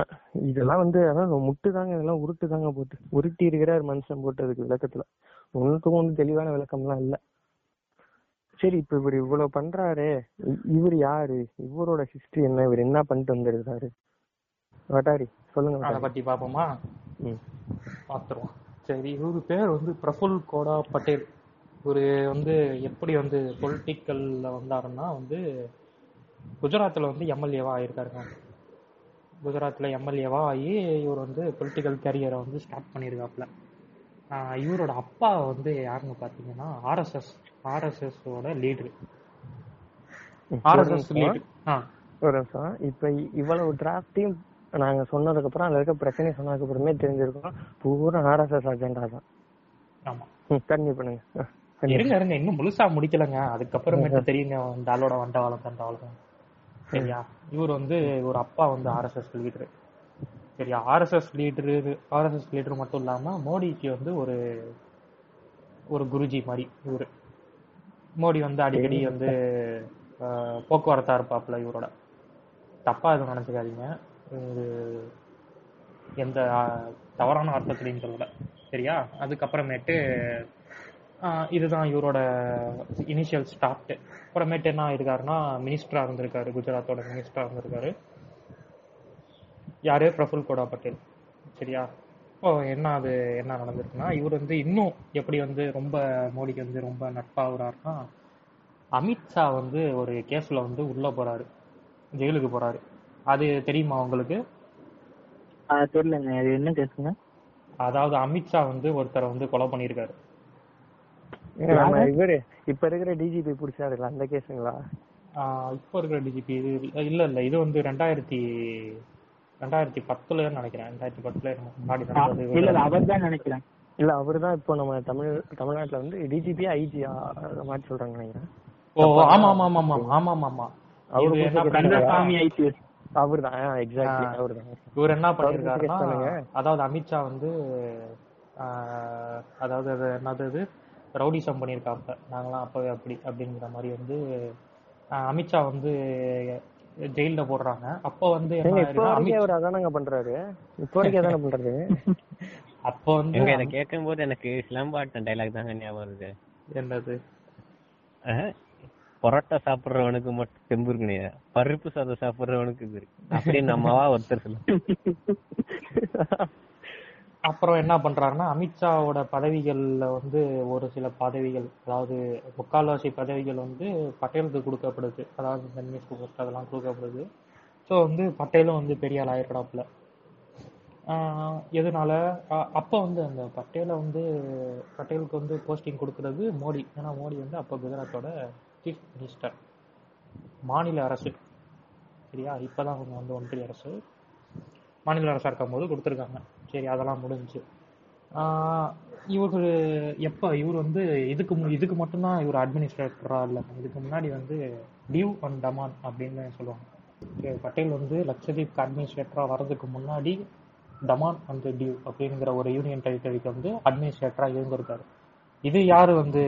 இதெல்லாம் வந்து அதான் முட்டு தாங்க இதெல்லாம் உருட்டு தாங்க போட்டு உருட்டி இருக்கிறார் மனுஷன் போட்டதுக்கு விளக்கத்துல. ஒன்றுக்கும் ஒன்று தெளிவான விளக்கம்லாம் இல்ல. சரி இப்ப இவர் இவ்வளவு பண்றாரே இவர் யாரு? இவரோட ஹிஸ்டரி என்ன? இவர் என்ன பண்ணிட்டு வந்திருக்காரு வட்டாரி சொல்லுங்க அதை. பத்தி பாப்போமா ம். பாத்துருவோம் சரி இவரு பேர் வந்து பிரஃபுல் கோடா பட்டேல். இவரு வந்து எப்படி வந்து பொலிட்டிக்கல்ல வந்தாருன்னா வந்து குஜராத்ல வந்து எம்எல்ஏவா ஆயிருக்காருங்க. குஜராத்ல எம்எல்ஏவா ஆகி இவர் வந்து பொலிட்டிக்கல் கேரியரை வந்து ஸ்டார்ட் பண்ணியிருக்காப்ல ஆஹ் இவரோட அப்பா வந்து யாருன்னு பாத்தீங்கன்னா ஆர்எஸ்எஸ் ஆர்எஸ்எஸ் ஓட லீடர் ஆர்எஸ்எஸ். லீடர் ஆ. இப்ப இவ்வளவு டிராஃப்டையும் நாங்க சொன்னதுக்கு அப்புறம் அதுல இருக்க பிரச்சனை சொன்னதுக்கு அப்புறமே தெரிஞ்சிருக்கோம். பூரா ஆர்எஸ்எஸ் அஜெண்டா தான். ஆமா. கண்டிப்பா பண்ணுங்க. இருங்க இருங்க. இன்னும் முழுசா முடிக்கலங்க. அதுக்கப்புறமேட்டு தெரியுங்க ஆளோட வண்டவாளம் தண்டவாளம் சரியா? இவர் வந்து ஒரு அப்பா வந்து ஆர்எஸ்எஸ் லீடரு சரியா? ஆர்எஸ்எஸ் லீடரு ஆர்எஸ்எஸ் லீடர் மட்டும் இல்லாம மோடிக்கு வந்து ஒரு ஒரு குருஜி மாதிரி இவரு. மோடி வந்து அடிக்கடி வந்து போக்குவரத்தா இருப்பாப்ல இவரோட. தப்பா எதுவும் நினைச்சுக்காதீங்க. எந்த தவறான அர்த்தத்திலையும் சொல்லல சரியா? அதுக்கப்புறமேட்டு இதுதான் இவரோட இனிஷியல் ஸ்டார்ட் அப்புறமேட்டு என்ன ஆயிருக்காருன்னா மினிஸ்டரா இருந்திருக்காரு குஜராத்தோட மினிஸ்டரா இருந்திருக்காரு. யாரு? பிரஃபுல் கோடா பட்டேல். சரியா? இப்போ என்ன அது என்ன நடந்திருக்குன்னா இவர் வந்து இன்னும் எப்படி வந்து ரொம்ப மோடிக்கு வந்து ரொம்ப நட்பாகிறாருன்னா அமித்ஷா வந்து ஒரு கேஸ்ல வந்து உள்ள போறாரு. ஜெயிலுக்கு போறாரு. அது தெரியுமா உங்களுக்கு? அது தெரியலங்க. அது என்ன கேசுங்க அதாவது அமித்ஷா வந்து ஒருத்தரை வந்து கொலை பண்ணியிருக்காரு. இவரு இப்ப இருக்கிற டிஜிபி பிடிச்சாருல அந்த கேஸுங்களா? இப்போ இருக்கிற டிஜிபி இது இல்ல இல்ல. இது வந்து ரெண்டாயிரத்தி ரெண்டாயிரத்தி பத்துல நினைக்கிறேன். ரெண்டாயிரத்தி பத்துல முன்னாடி இல்ல அவர் தான் நினைக்கிறேன். இல்ல அவர்தான் இப்போ நம்ம தமிழ் தமிழ்நாட்டுல வந்து டிஜிபி ஐஜி மாதிரி சொல்றாங்க நினைக்கிறேன். ஓ ஆமா ஆமா ஆமா ஆமா ஆமா ஆமா. ஆமா அவரு? கந்தசாமி ஐபிஎஸ் அவர்தான் எக்ஸாக்ட்லி. அவர்தான் இவர் என்ன பண்ணிருக்காருன்னா? அதாவது அமித்ஷா வந்து அதாவது அது என்னது இது ரவுடிசம் பண்ணியிருக்காப்ப நாங்களாம் அப்பவே அப்படி அப்படிங்கிற மாதிரி வந்து அமித்ஷா வந்து ஜெயில்ல போடுறாங்க. அப்ப வந்து அவர் அதானங்க பண்றாரு? இப்போ வரைக்கும் அதானே பண்றாரு? *laughs* அப்ப வந்து எங்க இதை கேட்கும்போது எனக்கு சிலம்பாட்டம் டைலாக் தாங்க ஞாபகம் வருது. என்னது? பரோட்டா சாப்பிடுறவனுக்கு மட்டும் தெம்பு இருக்குனே பருப்பு சாதம் சாப்பிடுறவனுக்கு இது இருக்கு. அப்படின்னு நம்மவா ஒருத்தர் சொல்ல. அப்புறம் என்ன பண்றாருன்னா அமித்ஷாவோட பதவிகள்ல வந்து ஒரு சில பதவிகள் அதாவது முக்கால்வாசி பதவிகள் வந்து பட்டேலுக்கு கொடுக்கப்படுது. அதாவது இந்த நியூஸ் போஸ்ட் அதெல்லாம் கொடுக்கப்படுது. ஸோ வந்து பட்டேலும் வந்து பெரிய ஆள் ஆயிடுறாப்புல எதனால? அப்போ அப்ப வந்து அந்த பட்டேலை வந்து பட்டேலுக்கு வந்து போஸ்டிங் கொடுக்கறது மோடி. ஏன்னா மோடி வந்து அப்ப குஜராத்தோட சீஃப் மினிஸ்டர் மாநில அரசு. சரியா? இப்பதான் அவங்க வந்து ஒன்றிய அரசு. மாநில அரசாக இருக்கும் போது கொடுத்துருக்காங்க. சரி அதெல்லாம் முடிஞ்சுச்சு இவர் எப்போ? இவர் வந்து இதுக்கு மு- இதுக்கு மட்டும்தான் இவர் அட்மினிஸ்ட்ரேட்டராக இல்லை. இதுக்கு முன்னாடி வந்து டியூ அண்ட் டமான் அப்படின்னு சொல்லுவாங்க. பட்டேல் வந்து லட்சதீப்க்கு அட்மினிஸ்ட்ரேட்டராக வர்றதுக்கு முன்னாடி டமான் அண்ட் டியூ அப்படிங்கிற ஒரு யூனியன் டெரிட்டரிக்கு வந்து அட்மினிஸ்ட்ரேட்டராக இருந்திருக்காரு. இது யார் வந்து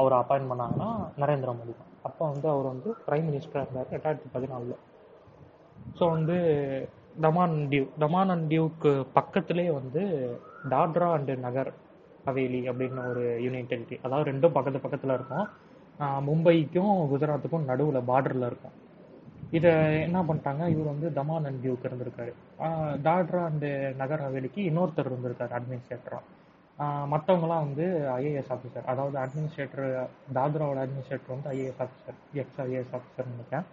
அவரை அப்பாயின் பண்ணாங்கன்னா நரேந்திர மோடி தான். அப்போ வந்து அவர் வந்து பிரைம் மினிஸ்டராக இருந்தார் ரெண்டாயிரத்தி பதினாலில். ஸோ வந்து தமான் அண்ட் டியூ தமான் அண்ட் டியூக்கு பக்கத்துலேயே வந்து டாட்ரா அண்டு நகர் ஹவேலி அப்படின்னு ஒரு யூனியன் டெரிட்டரி அதாவது ரெண்டும் பக்கத்து பக்கத்தில் இருக்கும். மும்பைக்கும் குஜராத்துக்கும் நடுவில் பார்டரில் இருக்கும். இதை என்ன பண்ணிட்டாங்க? இவர் வந்து தமான் அண்ட் டியூக்கு இருந்திருக்காரு. தாட்ரா அண்டு நகர் ஹவேலிக்கு இன்னொருத்தர் இருந்திருக்காரு அட்மினிஸ்ட்ரேட்டராக மற்றவங்களாம் வந்து ஐஏஎஸ் ஆஃபீஸர் அதாவது அட்மினிஸ்ட்ரேட்டர் தாத்ராவோட அட்மினிஸ்ட்ரேட்டர் வந்து IAS officer ex IAS officer நினைக்கிறேன்.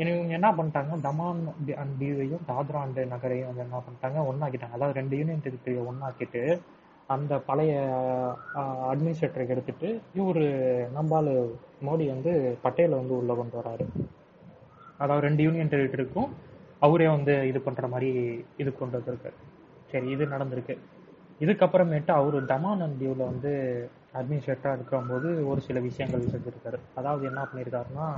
இனி இவங்க என்ன பண்ணிட்டாங்க? தமான் அண்ட் டியூவையும் தாத்ரா அண்ட் நகரையும் வந்து என்ன பண்ணிட்டாங்க? ஒன்றாக்கிட்டாங்க அதாவது ரெண்டு யூனியன் டெரிட்டரியை ஒன்றாக்கிட்டு அந்த பழைய அட்மினிஸ்ட்ரேட்டருக்கு எடுத்துட்டு இவரு நம்பால் மோடி வந்து பட்டேலை வந்து உள்ளே கொண்டு வராரு. அதாவது ரெண்டு யூனியன் டெரிட்டரிக்கும் அவரே வந்து இது பண்ணுற மாதிரி இது கொண்டு வந்திருக்காரு. சரி இது நடந்திருக்கு. இதுக்கப்புறமேட்டு அவர் தமான் அண்ட் டியூல வந்து அட்மினிஸ்ட்ரேட்டரா இருக்கும்போது ஒரு சில விஷயங்கள் செஞ்சுருக்காரு. அதாவது என்ன பண்ணியிருக்காருன்னா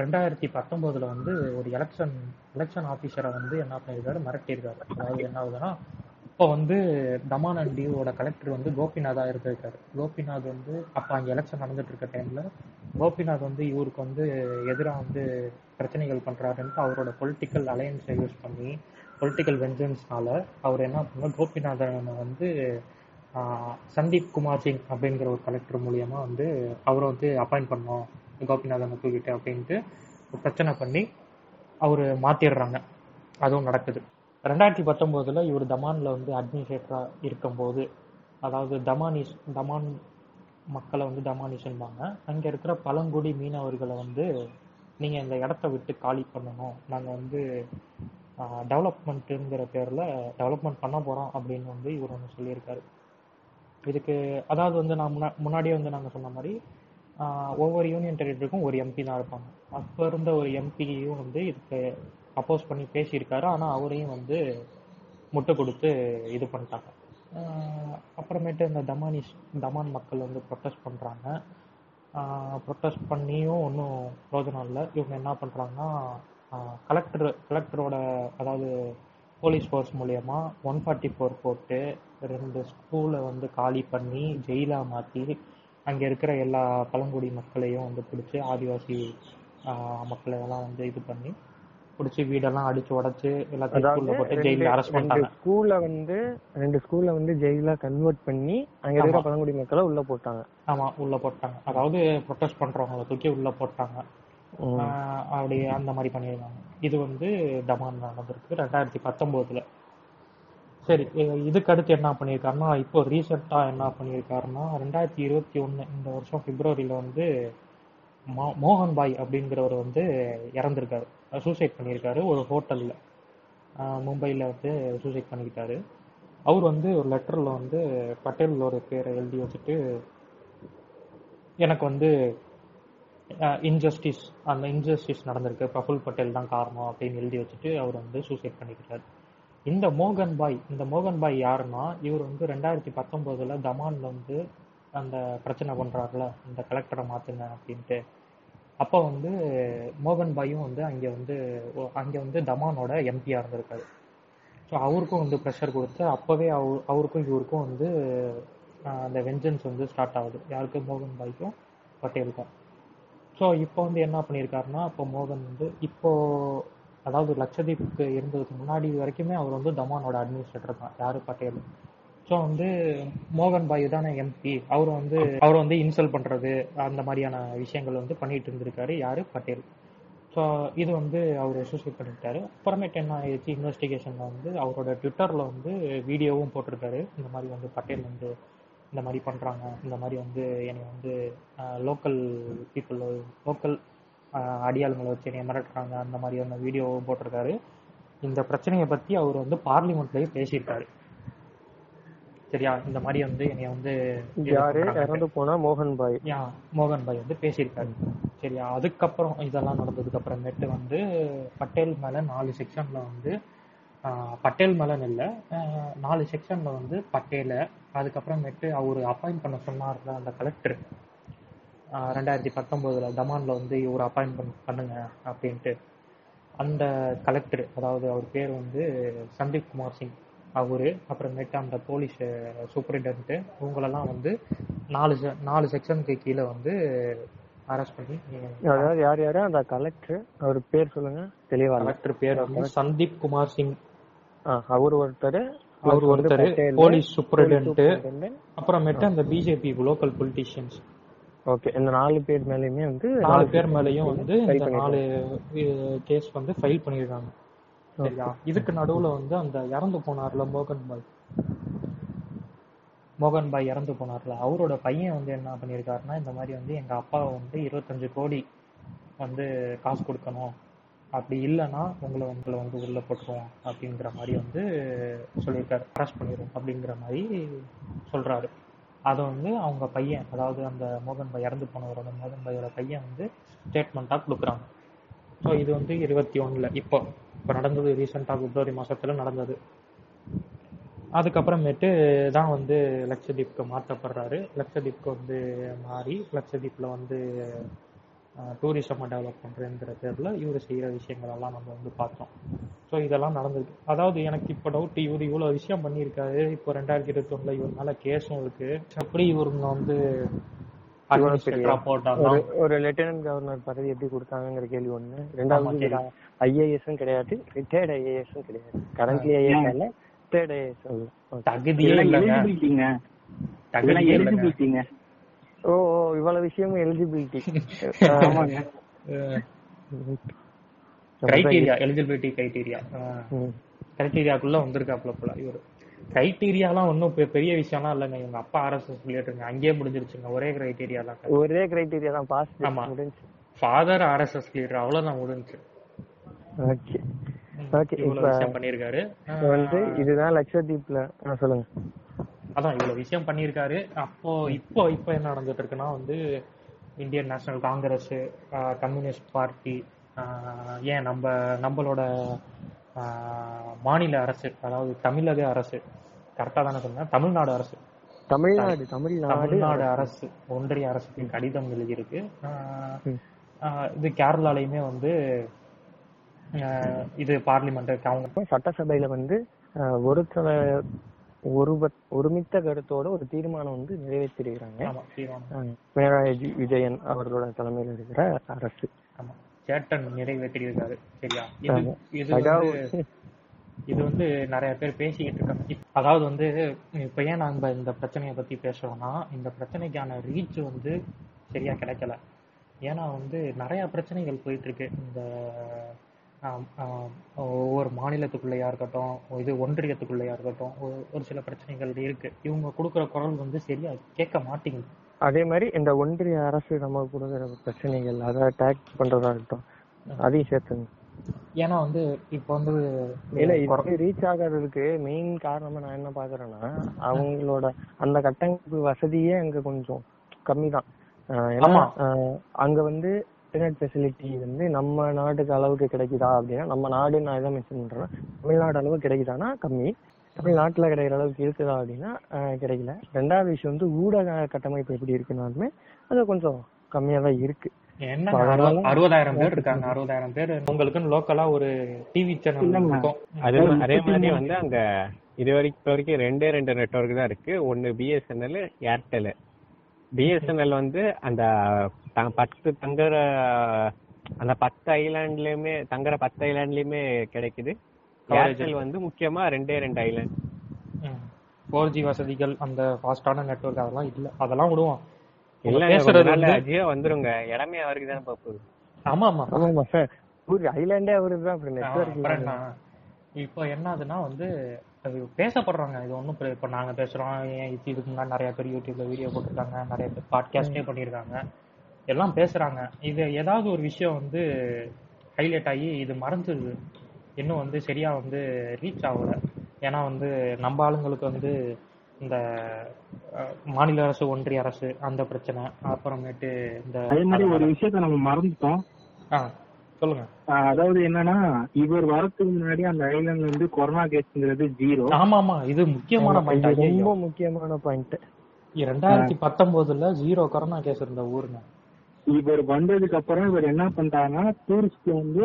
ரெண்டாயிரத்தி பத்தொம்போதில் வந்து ஒரு எலெக்ஷன் எலெக்ஷன் ஆஃபீஸரை வந்து என்ன பண்ணியிருக்காரு மிரட்டியிருக்காரு அதாவது என்ன ஆகுதுன்னா இப்போ வந்து தமான் அண்ட் டியூவோட கலெக்டர் வந்து கோபிநாதா இருந்திருக்காரு. கோபிநாத் வந்து அப்போ அங்கே எலெக்ஷன் நடந்துட்டு இருக்க டைமில் கோபிநாத் வந்து இவருக்கு வந்து எதிராக வந்து பிரச்சனைகள் பண்ணுறாருன்ட்டு அவரோட பொலிட்டிக்கல் அலையன்ஸை யூஸ் பண்ணி பொலிட்டிக்கல் வெஞ்சன்ஸ்னால அவர் என்ன பண்ண கோபிநாதனை வந்து சந்தீப் குமார் சிங் அப்படிங்கிற ஒரு கலெக்டர் மூலியமா வந்து அவரை வந்து அப்பாயிண்ட் பண்ணோம். கோபிநாதனை தூக்கிட்டு அப்படின்ட்டு பிரச்சனை பண்ணி அவர் மாத்திடுறாங்க. அதுவும் நடக்குது. ரெண்டாயிரத்தி பத்தொன்பதுல இவர் தமான்ல வந்து அட்மினிஸ்ட்ரேட்டராக இருக்கும்போது அதாவது தமானிஸ் தமான் மக்களை வந்து தமானிஸ்ன்பாங்க அங்கே இருக்கிற பழங்குடி மீனவர்களை வந்து நீங்கள் இந்த இடத்த விட்டு காலி பண்ணணும். நாங்கள் வந்து டெவலப்மெண்ட்டுங்கிற பேரில் டெவலப்மெண்ட் பண்ண போகிறோம் அப்படின்னு வந்து இவர் ஒன்று சொல்லியிருக்காரு. இதுக்கு அதாவது வந்து நான் முன்னா- முன்னாடியே வந்து நாங்கள் சொன்ன மாதிரி ஒவ்வொரு யூனியன் டெரிட்டரிக்கும் ஒரு எம்பி தான் இருப்பாங்க. அப்போ இருந்த ஒரு எம்பியும் வந்து இதுக்கு அப்போஸ் பண்ணி பேசியிருக்காரு. ஆனால் அவரையும் வந்து முட்டை கொடுத்து இது பண்ணிட்டாங்க. அப்புறமேட்டு இந்த தமானிஸ் தமான் மக்கள் வந்து ப்ரொட்டஸ்ட் பண்ணுறாங்க ப்ரொட்டஸ்ட் பண்ணியும் ஒன்றும் பிரோஜனம் இல்லை. இவங்க என்ன பண்ணுறாங்கன்னா கலெக்டர் கலெக்டரோட அதாவது போலீஸ் ஃபோர்ஸ் மூலயமா ஒன் ஃபார்ட்டி ஃபோர் போட்டு ரெண்டு ஸ்கூலை வந்து காலி பண்ணி ஜெயிலா மாற்றி அங்கே இருக்கிற எல்லா பழங்குடி மக்களையும் வந்து பிடிச்சி ஆதிவாசி மக்களை எல்லாம் வந்து இது பண்ணி பிடிச்சி வீடெல்லாம் அடிச்சு உடைச்சு எல்லாத்தையும் போட்டு ஜெயில அரெஸ்ட் பண்ணிட்டாங்க. ஸ்கூல்ல வந்து ரெண்டு ஸ்கூல்ல வந்து ஜெயிலா கன்வெர்ட் பண்ணி அங்க இருக்கிற ஆமா. பழங்குடி மக்களை உள்ள போட்டாங்க. ஆமா உள்ள போட்டாங்க. அதாவது ப்ரொட்டஸ்ட் பண்றவங்களை தூக்கி உள்ள போட்டாங்க. அப்படி அந்த மாதிரி பண்ணியிருக்காங்க இது வந்து டமான் நடந்திருக்கு ரெண்டாயிரத்தி பத்தொம்போதில். சரி இதுக்கு அடுத்து என்ன பண்ணியிருக்காருன்னா இப்போ ரீசெண்டாக என்ன பண்ணியிருக்காருன்னா ரெண்டாயிரத்தி இருபத்தி ஒன்று இந்த வருஷம் பிப்ரவரியில் வந்து மோ- மோகன் பாய் அப்படிங்கிறவர் வந்து இறந்துருக்காரு. சூசைட் பண்ணியிருக்காரு ஒரு ஹோட்டலில் மும்பையில் வந்து சூசைட் பண்ணிக்கிட்டாரு. அவர் வந்து ஒரு லெட்டரில் வந்து பட்டேலோட பேரை எழுதி வச்சுட்டு எனக்கு வந்து இன்ஜஸ்டிஸ் அந்த இன்ஜஸ்டிஸ் நடந்திருக்கு. பிரஃபுல் பட்டேல் தான் காரணம் அப்படின்னு எழுதி வச்சுட்டு அவர் வந்து சூசைட் பண்ணிக்கிறார் இந்த மோகன் பாய் இந்த மோகன் பாய் யாருன்னா இவர் வந்து ரெண்டாயிரத்தி பத்தொன்பதுல தமான்ல வந்து அந்த பிரச்சனை பண்றாருல இந்த கலெக்டரை மாத்துங்க அப்படின்ட்டு. அப்போ வந்து மோகன் பாயும் வந்து அங்கே வந்து அங்கே வந்து தமானோட எம்பியாக இருந்திருக்காரு. ஸோ அவருக்கும் வந்து ப்ரெஷர் கொடுத்து அப்போவே அவ அவருக்கும் இவருக்கும் வந்து அந்த வெஞ்சன்ஸ் வந்து ஸ்டார்ட் ஆகுது. யாருக்கு? மோகன் பாய்க்கும் பட்டேலுக்கும். ஸோ இப்போ வந்து என்ன பண்ணியிருக்காருன்னா இப்போ மோகன் வந்து இப்போ அதாவது லட்சதீப்புக்கு இருந்ததுக்கு முன்னாடி வரைக்குமே அவர் வந்து தமானோட அட்மினிஸ்ட்ரேட்டர் தான் யாரு பட்டேல். ஸோ வந்து மோகன் பாய் தானே எம்பி அவர் வந்து அவர் வந்து இன்சல்ட் பண்றது அந்த மாதிரியான விஷயங்கள் வந்து பண்ணிட்டு இருந்திருக்காரு யாரு? பட்டேல். ஸோ இது வந்து அவர் சூசைட் பண்ணிட்டாரு. அப்புறமேட்டு என்ன ஆயிடுச்சு? இன்வெஸ்டிகேஷன்ல வந்து அவரோட ட்விட்டர்ல வந்து வீடியோவும் போட்டிருக்காரு. இந்த மாதிரி வந்து பட்டேல் வந்து இந்த மாதிரி பண்றாங்க. இந்த மாதிரி வந்து என்னை வந்து லோக்கல் பீப்புள் லோக்கல் அடியாளுங்களை வச்சு என்னை மிரட்டுறாங்க. அந்த மாதிரியான வீடியோவும் போட்டிருக்காரு. இந்த பிரச்சனையை பத்தி அவர் வந்து பார்லிமெண்ட்லயே பேசியிருக்காரு. சரியா? இந்த மாதிரி வந்து என்னைய வந்து யாரு. இறந்து போனா மோகன் பாய் யா மோகன் பாய் வந்து பேசியிருக்காரு. சரியா? அதுக்கப்புறம் இதெல்லாம் நடந்ததுக்கு அப்புறமேட்டு வந்து பட்டேல் மேல நாலு செக்ஷன்ல வந்து பட்டேல் மேலன்னு இல்லை. நாலு செக்ஷன்ல வந்து பட்டேல அதுக்கப்புறமேட்டு அவர் அப்பாயிண்ட் பண்ண சொன்னார்ல அந்த கலெக்டர் ரெண்டாயிரத்தி பத்தொன்பதுல தமான்ல வந்து இவர் அப்பாயிண்ட் பண்ணுங்க அப்படின்ட்டு. அந்த கலெக்டர் அதாவது அவர் பேர் வந்து சந்தீப் குமார் சிங். அவரு அப்புறமேட்டு அந்த போலீஸ் சூப்பரிண்டென்ட் இவங்களெல்லாம் வந்து நாலு நாலு செக்ஷனுக்கு கீழே வந்து அரெஸ்ட் பண்ணி அதாவது யார் யாரு? அந்த கலெக்டர் அவர் பேர் சொல்லுங்க. தெளிவா இல்ல. கலெக்டர் பேர் வந்து சந்தீப் குமார் சிங். அவர் ஒருத்தர் அவர் ஒருத்தர் போலீஸ் superintendent. அப்புறமேட்டு அந்த பிஜேபி லோக்கல் பொலிட்டிஷியன்ஸ் ஓகே இந்த நாலு பேர் மேலயுமே வந்து நாலு பேர் மேலயும் வந்து இந்த நாலு. கேஸ் வந்து ஃபைல் பண்ணிருக்காங்க. சரியா? இதுக்கு நடுவுல வந்து அந்த இறந்து போனார்ல மோகன் பாய். மோகன் பாய் இறந்து போனார்ல. அவரோட பையன் வந்து என்ன பண்ணியிருக்காருன்னா இந்த மாதிரி வந்து எங்க அப்பா வந்து இருபத்தஞ்சு கோடி வந்து காசு கொடுக்கணும். அப்படி இல்லைன்னா உங்களை உங்களை வந்து உள்ள போட்டுருவோம் அப்படிங்கிற மாதிரி வந்து சொல்லியிருக்காரு. அரெஸ்ட் பண்ணிடுவோம் அப்படிங்கிற மாதிரி சொல்றாரு. அதை வந்து அவங்க பையன் அதாவது அந்த மோகன் பாய் இறந்து போனவரோட மோகன் பாயோட பையன் வந்து ஸ்டேட்மெண்ட்டாக கொடுக்குறாங்க. ஸோ இது வந்து இருபத்தி ஒன்றில் இப்போ இப்போ நடந்தது ரீசெண்டாக பிப்ரவரி மாதத்தில் நடந்தது. அதுக்கப்புறமேட்டு தான் வந்து லட்சதீப்க்கு மாற்றப்படுறாரு. லட்சதீப்க்கு வந்து மாறி லட்சதீப்பில் வந்து டூரிசம் டெவலப் பண்றேங்கிற பேர்ல இவர் செய்யற விஷயங்கள் எல்லாம் நம்ம வந்து பார்த்தோம். ஸோ இதெல்லாம் நடந்திருக்கு. அதாவது எனக்கு இப்போ டவுட் இவர் இவ்வளவு விஷயம் பண்ணியிருக்காரு. இப்போ ரெண்டாயிரத்தி இருபத்தி இவர் மேல கேஸும் இருக்கு. எப்படி இவருங்க வந்து ஒரு ஒரு லெப்டினன்ட் கவர்னர் பதவி எப்படி கொடுத்தாங்கிற கேள்வி ஒண்ணு. ரெண்டாவது. ஐஏஎஸும் கிடையாது. ரிட்டையர்ட் ஐஏஎஸும் கிடையாது. கரண்ட்லி ஐஏஎஸ் இல்ல ரிட்டையர்ட் ஐஏஎஸ். தகுதியே இல்லைங்க. ஓ இவ்வளவு விஷயமும் எலிஜிபிலிட்டி *laughs* ஆமாங்க. கிரைட்டீரியா எலிஜிபிலிட்டி கிரைட்டீரியா கிரைட்டீரியாக்குள்ள வந்திருக்காப்ல போல இவர். கிரைட்டீரியாலாம் ஒன்றும் பெரிய விஷயம்லாம் இல்லைங்க. இவங்க அப்பா ஆர்எஸ்எஸ் சொல்லிட்டுருங்க அங்கேயே முடிஞ்சிருச்சுங்க. ஒரே கிரைட்டீரியா தான் ஒரே கிரைட்டீரியா தான் பாஸ் ஆமா. முடிஞ்சு. ஃபாதர் ஆர்எஸ்எஸ் லீடர் அவ்வளவுதான் முடிஞ்சு. ஓகே. ஓகே இப்ப வந்து இதுதான் லட்சதீப்ல சொல்லுங்க. அதான் இவ்வளவு விஷயம் பண்ணியிருக்காரு. அப்போ இப்போ இப்போ என்ன நடந்துட்டு இருக்குன்னா வந்து Indian national congress communist party ஏன் நம்ம நம்மளோட மாநில அரசு அதாவது தமிழக அரசு கரெக்டா தானே சொன்னேன்? தமிழ்நாடு அரசு. தமிழ்நாடு தமிழ்நாடு. தமிழ்நாடு அரசு ஒன்றிய அரசுக்கு கடிதம் எழுதியிருக்கு. இது கேரளாலையுமே வந்து இது பார்லிமெண்ட் அவங்க சட்டசபையில வந்து அஹ், ஒருத்தர ஒருப ஒருமித்த கருத்தோட ஒரு தீர்மானம் வந்து நிறைவேற்றிருக்கிறாங்க. பினராயி விஜயன் அவர்களோட தலைமையில் இருக்கிற அரசு. சேட்டன் நிறைவேற்றியிருக்காரு சரியா? இது. இது வந்து நிறைய பேர் பேசிக்கிட்டு இருக்காங்க அதாவது வந்து இப்ப ஏன் நம்ம இந்த பிரச்சனையை பத்தி பேசுறோம்னா இந்த பிரச்சனைக்கான ரீச் வந்து சரியா கிடைக்கல. ஏன்னா வந்து நிறைய பிரச்சனைகள் போயிட்டு இருக்கு. இந்த ஒவ்வொரு மாநிலத்துக்குள்ளேயா இருக்கட்டும் இது ஒன்றியத்துக்குள்ளேயா இருக்கட்டும் ஒரு- சில பிரச்சனைகள் இருக்கு. இவங்க கொடுக்குற குரல் வந்து சரியா கேட்க மாட்டேங்குது. அதே மாதிரி இந்த ஒன்றிய அரசு நம்ம கொடுக்குற பிரச்சனைகள் அதை டேக்ஸ் பண்றதா இருக்கட்டும் அதையும் சேர்த்துங்க. ஏன்னா வந்து இப்போ வந்து இல்ல இது ரீச் ஆகாததுக்கு மெயின் காரணமா நான் என்ன பாக்குறேன்னா அவங்களோட அந்த கட்டமைப்பு வசதியே அங்க கொஞ்சம் கம்மி தான் ஏன்னா அங்க வந்து இன்டர்நெட் ஃபெசிலிட்டி வந்து நம்ம நாட்டுக்கு அளவுக்கு கிடைக்குதா அப்படின்னா நம்ம நாடு நான் எதை மென்ஷன் பண்றேன் தமிழ்நாடு அளவு கிடைக்குதானா கம்மி. தமிழ்நாட்டுல கிடைக்கிற அளவுக்கு இருக்குதா அப்படின்னா கிடைக்கல. ரெண்டாவது விஷயம் வந்து ஊடக கட்டமைப்பு எப்படி இருக்குனாலுமே அது கொஞ்சம் கம்மியா தான் இருக்கு. என்ன அறுபதாயிரம் பேர் இருக்காங்க அறுபதாயிரம் பேர் உங்களுக்குன்னு லோக்கலா ஒரு டிவி சேனல். இருக்கும். அது அதே மாதிரி வந்து அங்க இது வரைக்கும் இப்ப வரைக்கும் ரெண்டே ரெண்டு நெட்வொர்க் தான் இருக்கு. ஒன்னு பிஎஸ்என்எல் ஏர்டெல் பிஎஸ்என்எல் வந்து அந்த பத்து தங்குற அந்த பத்து ஐலாண்ட்லயுமே தங்குற பத்து ஐலாண்ட்லயுமே கிடைக்குது. ஏர்டெல் வந்து முக்கியமா ரெண்டே ரெண்டு ஐலாண்ட். ஃபோர் ஜி வசதிகள் அந்த ஃபாஸ்டான நெட்வொர்க் அதெல்லாம் இல்ல. அதெல்லாம் விடுவோம். இல்ல அஜியோ வந்துருங்க. இடமே அவருக்கு தானே பாப்போது ஆமா ஆமா. ஆமாமா சார். ஊர் ஐலாண்டே அவருக்கு தான் அப்புறம் அப்புறம் நெட்ஒர்க் என்ன? இப்போ என்னதுன்னா வந்து அது பேசப்படுறாங்க. இது ஒன்றும் இப்போ நாங்க பேசுறோம். ஏன் இது இதுக்கு முன்னாடி நிறைய பேர் யூடியூப்ல வீடியோ போட்டிருக்காங்க. நிறைய பேர் பாட்காஸ்டே பண்ணியிருக்காங்க. எல்லாம் பேசுறாங்க. இது ஏதாவது ஒரு விஷயம் வந்து ஹைலைட் ஆகி இது மறைஞ்சிருது இன்னும் வந்து சரியா வந்து ரீச் ஆகல. ஏன்னா வந்து நம்ம ஆளுங்களுக்கு வந்து இந்த மாநில அரசு ஒன்றிய அரசு அந்த பிரச்சனை அப்புறமேட்டு இந்த அதே மாதிரி ஒரு விஷயத்த நம்ம மறந்துட்டோம். ஆ சொல்லுங்க. அதாவது என்னன்னா இவர் வரதுக்கு முன்னாடி அந்த ஐலாண்ட்ல வந்து கொரோனா கேஸ்ங்கிறது ஜீரோ ஆமா ஆமா இது முக்கியமான பாயிண்ட் ரொம்ப முக்கியமான பாயிண்ட் ரெண்டாயிரத்தி பத்தொன்பதுல ஜீரோ கொரோனா கேஸ் இருந்த ஊருங்க. இவர் வந்ததுக்கு அப்புறம் இவர் என்ன பண்றாருன்னா டூரிஸ்ட் வந்து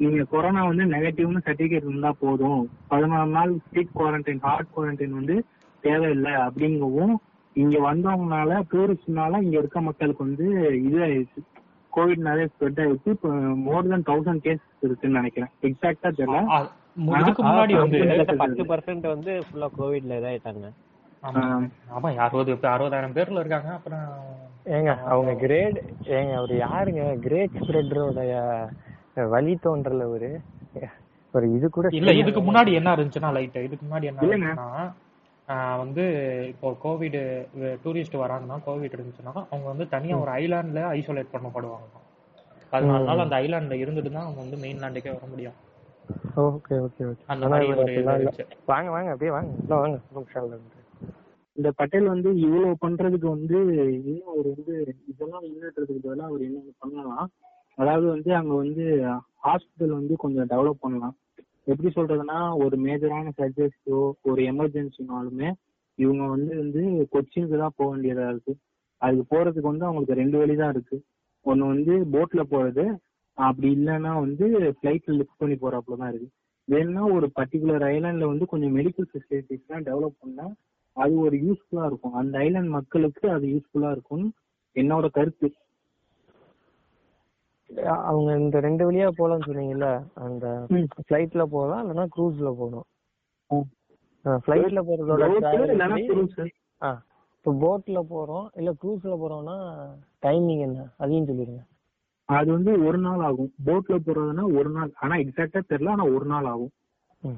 நீங்க கொரோனா வந்து நெகட்டிவ்னு சர்டிபிகேட் இருந்தா போதும் பதினாலு நாள் ஸ்ட்ரீட் குவாரண்டைன் ஹார்ட் குவாரண்டைன் வந்து தேவையில்லை அப்படிங்கவும் இங்க வந்தவங்கனால டூரிஸ்ட்னால இங்க இருக்க மக்களுக்கு வந்து இது ஆயிடுச்சு கோவிட் நிறைய ஸ்ப்ரெட் ஆயிடுச்சு இப்போ மோர் தென் தௌசண்ட் கேஸ் இருக்குன்னு நினைக்கிறேன் எக்ஸாக்டா தெரியல முன்னாடி வந்து பத்து பர்சன்ட் வந்து ஃபுல்லா கோவிட்ல இதாயிட்டாங்க ஆமா. அறுபது அறுபதாயிரம் பேர்ல இருக்காங்க அப்புறம் ஏங்க அவங்க கிரேட் ஏங்க அவர் யாருங்க? கிரேட் ஸ்ப்ரெடரோடைய வழி தோன்றல ஒரு ஒரு இது கூட இல்ல இதுக்கு முன்னாடி என்ன இருந்துச்சுன்னா லைட் இதுக்கு முன்னாடி என்ன. இருந்துச்சுன்னா வந்து இப்போ கோவிட் டூரிஸ்ட் வராங்கன்னா கோவிட் இருந்துச்சுன்னா அவங்க வந்து தனியா ஒரு ஐலாண்ட்ல ஐசோலேட் பண்ணப்படுவாங்க. பதினாலு நாள் அந்த ஐலாண்ட்ல இருந்துட்டு தான் அவங்க வந்து மெயின் லேண்டுக்கே வர முடியும். Okay okay okay. வாங்க வாங்க அப்படியே வாங்க. வாங்க ஒரு நிமிஷம் உள்ள இருந்து. இந்த பட்டேல் வந்து இவ்வளவு பண்றதுக்கு வந்து இன்னும் அவர் வந்து இதெல்லாம் முன்னேற்றத்துக்கு பதிலாக அவர் என்ன பண்ணலாம்? அதாவது வந்து அங்க வந்து ஹாஸ்பிட்டல் வந்து கொஞ்சம் டெவலப் பண்ணலாம். எப்படி சொல்றதுன்னா ஒரு மேஜரான சர்ஜரிக்கோ ஒரு எமர்ஜென்சினாலுமே இவங்க வந்து வந்து கொச்சினுக்கு தான் போக வேண்டியதா இருக்கு. அதுக்கு போறதுக்கு வந்து அவங்களுக்கு ரெண்டு வழி தான் இருக்கு. ஒன்னு வந்து போட்ல போறது அப்படி இல்லைன்னா வந்து ஃபிளைட்ல லிஃப்ட் பண்ணி போறாப்புல தான் இருக்கு. வேணும்னா ஒரு பர்டிகுலர் ஐலாண்ட்ல வந்து கொஞ்சம் மெடிக்கல் ஃபெசிலிட்டிஸ்லாம் டெவலப் பண்ணா அது ஒரு யூஸ்ஃபுல்லா இருக்கும். அந்த ஐலாண்ட் மக்களுக்கு அது யூஸ்ஃபுல்லா இருக்கும்னு என்னோட கருத்து. அவங்க இந்த ரெண்டு வழியா போலாம்னு சொன்னீங்கல்ல அந்த ஃபிளைட்ல போகலாம் இல்லைன்னா க்ரூஸ்ல போகணும். ஃபிளைட்ல போறதோட இப்போ போட்ல போறோம் இல்ல க்ரூஸ்ல போறோம்னா டைமிங் என்ன? அதையும் சொல்லிடுங்க. அது வந்து ஒரு நாள் ஆகும். போட்ல போறதுன்னா ஒரு நாள். ஆனா எக்ஸாக்டா தெரியல ஆனா ஒரு நாள் ஆகும்.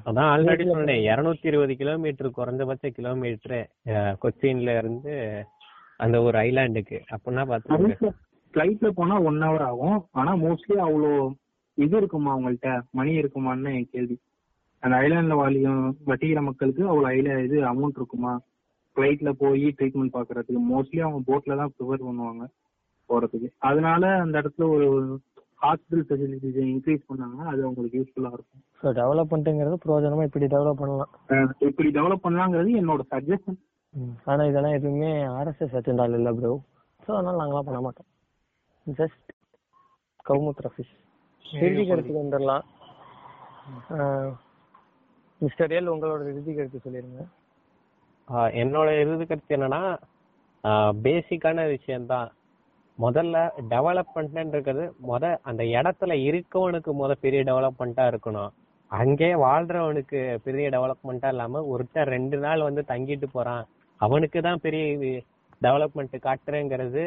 அதான் ஆல்ரெடி சொன்னேன் இருநூத்தி இருபது கிலோமீட்டர் குறைஞ்சபட்ச கிலோமீட்டர் கொச்சின்ல இருந்து அந்த ஒரு ஐலாண்டுக்கு அப்படின்னா பாத்துக்கோங்க. ஃபிளைட்ல போனா ஒன் ஹவர் ஆகும். ஆனா மோஸ்ட்லி அவ்வளோ இது இருக்குமா அவங்கள்ட்ட மணி இருக்குமான்னு என் கேள்வி. அந்த ஐலாண்ட்ல வாழியும் வட்டிக்கிற மக்களுக்கு அவ்வளோ ஐல இது அமௌண்ட் இருக்குமா? ஃபிளைட்ல போய் ட்ரீட்மெண்ட் பாக்குறதுக்கு. மோஸ்ட்லி அவங்க போட்ல தான் ப்ரிஃபர் பண்ணுவாங்க போறதுக்கு. அதனால அந்த இடத்துல ஒரு ஹாஸ்பிட்டல் ஃபெசிலிட்டிஸ் இன்க்ரீஸ் பண்ணாங்கன்னா அது அவங்களுக்கு யூஸ்ஃபுல்லா இருக்கும். ஸோ டெவலப்மெண்ட்டுங்கிறது பிரயோஜனமா இப்படி டெவலப் பண்ணலாம். இப்படி டெவலப் பண்ணலாங்கிறது என்னோட சஜஷன் ஆனா இதெல்லாம் எதுவுமே ஆர்எஸ்எஸ் அஜெண்டால இல்ல ப்ரோ ஸோ அதனால நாங்களாம் பண்ண மாட்டோம். ஜஸ்ட் கவுமுத்ரா ஃபிஷ் இறுதி கருத்துக்கு வந்துடலாம். மிஸ்டர் எல் உங்களோட இறுதி கருத்து சொல்லிருங்க. என்னோட இறுதி கருத்து என்னன்னா பேசிக்கான விஷயம்தான். முதல்ல டெவலப்மெண்ட்ன்றது முத அந்த இடத்துல இருக்கவனுக்கு முத பெரிய டெவலப்மெண்ட்டா இருக்கணும். அங்கே வாழ்றவனுக்கு பெரிய டெவலப்மெண்ட்டா இல்லாம ஒருத்தன் ரெண்டு நாள் வந்து தங்கிட்டு போறான். அவனுக்கு தான் பெரிய டெவலப்மெண்ட் காட்டுறேங்கிறது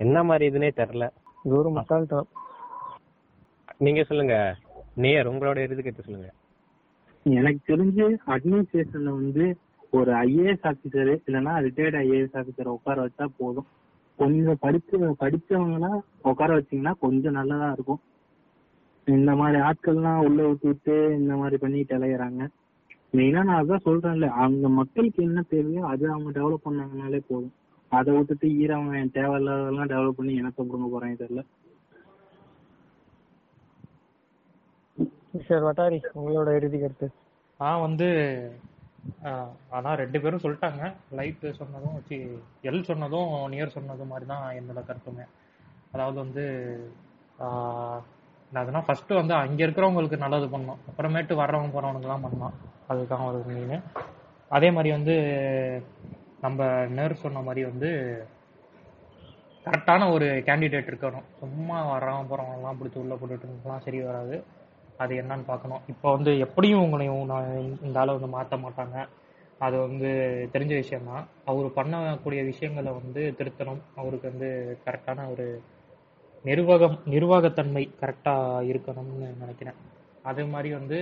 என்ன மாதிரி இதுனே தெரியல. இது ஒரு முட்டாள்தான் நீங்க சொல்லுங்க. நேர் உங்களோட இறுதி கருத்து சொல்லுங்க. எனக்கு தெரிஞ்சு அட்மினிஸ்ட்ரேஷன்ல வந்து ஒரு ஐஏஎஸ் ஆபீசர் இல்லைன்னா ரிட்டையர்ட் ஐஏஎஸ் ஆபீசரை உட்கார வச்சா போதும். கொஞ்சம் படிச்சு படிச்சவங்கன்னா உட்கார வச்சீங்கன்னா கொஞ்சம் நல்லதா இருக்கும். இந்த மாதிரி ஆட்கள்லாம் உள்ள விட்டுட்டு இந்த மாதிரி பண்ணிட்டு அலையிறாங்க மெயினா நான் அதான் சொல்றேன்ல அவங்க மக்களுக்கு என்ன தேவையோ அதை அவங்க டெவலப் பண்ணாங்கனாலே போதும். அதை விட்டுட்டு ஈரவன் தேவையில்லாததெல்லாம் டெவலப் பண்ணி எனக்கு கொடுங்க போறாங்க தெரியல. மிஸ்டர் வட்டாரி உங்களோட இறுதி கருத்து. நான் வந்து ஆஹ், அதான் ரெண்டு பேரும் சொல்லிட்டாங்க. லைட் சொன்னதும் வச்சு எல் சொன்னதும் நியர் சொன்னதும் மாதிரி தான் என்னோட கருத்துமே அதாவது வந்து நான் அதனால் ஃபர்ஸ்ட் வந்து அங்கே இருக்கிறவங்களுக்கு நல்லது பண்ணும் அப்புறமேட்டு வர்றவங்க போகிறவனுக்குலாம் பண்ணலாம். அதுதான் ஒரு மீன் அதே மாதிரி வந்து நம்ம நேர் சொன்ன மாதிரி வந்து கரெக்டான ஒரு கேண்டிடேட் இருக்கணும். சும்மா வர்றவன் போறவங்கலாம் பிடிச்சி உள்ளே போட்டுட்டுலாம் சரி வராது. அது என்னன்னு பார்க்கணும். இப்போ வந்து எப்படியும் உங்களையும் நான் இந்த ஆளை வந்து மாற்ற மாட்டாங்க. அது வந்து தெரிஞ்ச விஷயம்தான். அவர் பண்ணக்கூடிய விஷயங்களை வந்து திருத்தணும். அவருக்கு வந்து கரெக்டான ஒரு நிர்வாகம் நிர்வாகத்தன்மை கரெக்டாக இருக்கணும்னு நினைக்கிறேன். அதே மாதிரி வந்து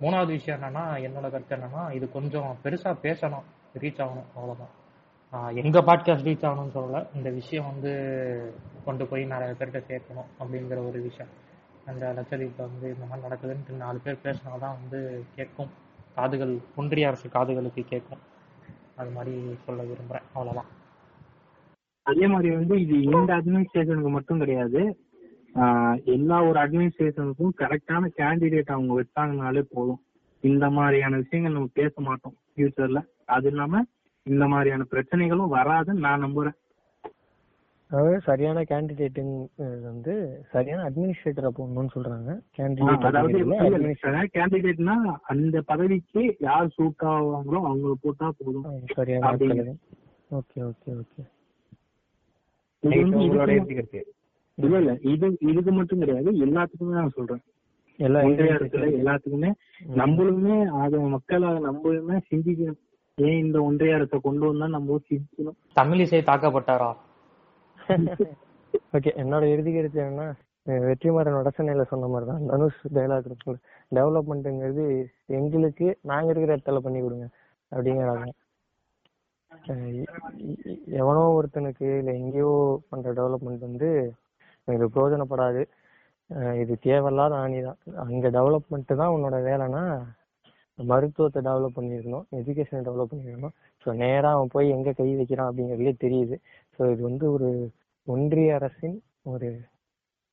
மூணாவது விஷயம் என்னன்னா என்னோட கருத்து என்னன்னா இது கொஞ்சம் பெருசாக பேசணும். ரீச் ஆகணும். அவ்வளோதான் எங்கள் பாட்காஸ்ட் ரீச் ஆகணும்னு சொல்லலை. இந்த விஷயம் வந்து கொண்டு போய் நிறைய பேர்கிட்ட சேர்க்கணும் அப்படிங்கிற ஒரு விஷயம். அந்த லட்சதீப்ல வந்து இந்த மாதிரி நடக்குதுன்ட்டு நாலு பேர் பேசினாதான் வந்து கேட்கும். காதுகள் ஒன்றிய அரசு காதுகளுக்கு கேட்கும். அது மாதிரி சொல்ல விரும்புறேன். அவ்வளவுதான். அதே மாதிரி வந்து இது இந்த அட்மினிஸ்ட்ரேஷனுக்கு மட்டும் கிடையாது. ஆஹ் எல்லா ஒரு அட்மினிஸ்ட்ரேஷனுக்கும் கரெக்டான கேண்டிடேட் அவங்க வச்சாங்கனாலே போதும். இந்த மாதிரியான விஷயங்கள் நம்ம பேச மாட்டோம் ஃபியூச்சர்ல அது இல்லாம இந்த மாதிரியான பிரச்சனைகளும் வராதுன்னு நான் நம்புறேன். அதாவது சரியான கேண்டிடேட் வந்து சரியான அட்மினிஸ்ட்ரேட்டரை போடணும்னு சொல்றாங்க. கேண்டிடேட் கேண்டிடேட்னா அந்த பதவிக்கு யார் சூட் ஆவாங்களோ அவங்கள போட்டா போதும். சரியான ஓகே ஓகே ஓகே. இல்ல இல்ல இது இதுக்கு மட்டும் கிடையாது எல்லாத்துக்குமே நான் சொல்றேன். எல்லா அரசுல எல்லாத்துக்குமே நம்மளுமே அது மக்களாக நம்மளுமே சிந்திக்கணும். ஏன் இந்த ஒன்றிய அரசை கொண்டு வந்தா நம்ம சிந்திக்கணும்? தமிழிசை தாக்கப்பட்டாரா? *laughs* ஓகே என்னோட இறுதி கருத்து என்னன்னா வெற்றிமாறன் வடசென்னையில சொன்ன மாதிரி தான் தனுஷ் டைலாக் இருக்குல்ல டெவலப்மெண்ட்டுங்கிறது எங்களுக்கு நாங்க இருக்கிற இடத்துல பண்ணி கொடுங்க அப்படிங்கிறாங்க எவனோ ஒருத்தனுக்கு இல்ல எங்கேயோ பண்ற டெவலப்மெண்ட் வந்து எனக்கு பிரயோஜனப்படாது. இது தேவையில்லாத ஆணி தான் அங்க டெவலப்மெண்ட் தான் உன்னோட வேலைன்னா மருத்துவத்தை டெவலப் பண்ணியிருக்கணும் எஜுகேஷனை டெவலப் பண்ணியிருக்கணும் ஸோ நேராக அவன் போய் எங்க கை வைக்கிறான் அப்படிங்கிறதுலே தெரியுது. ஸோ இது வந்து ஒரு ஒன்றிய அரசின் ஒரு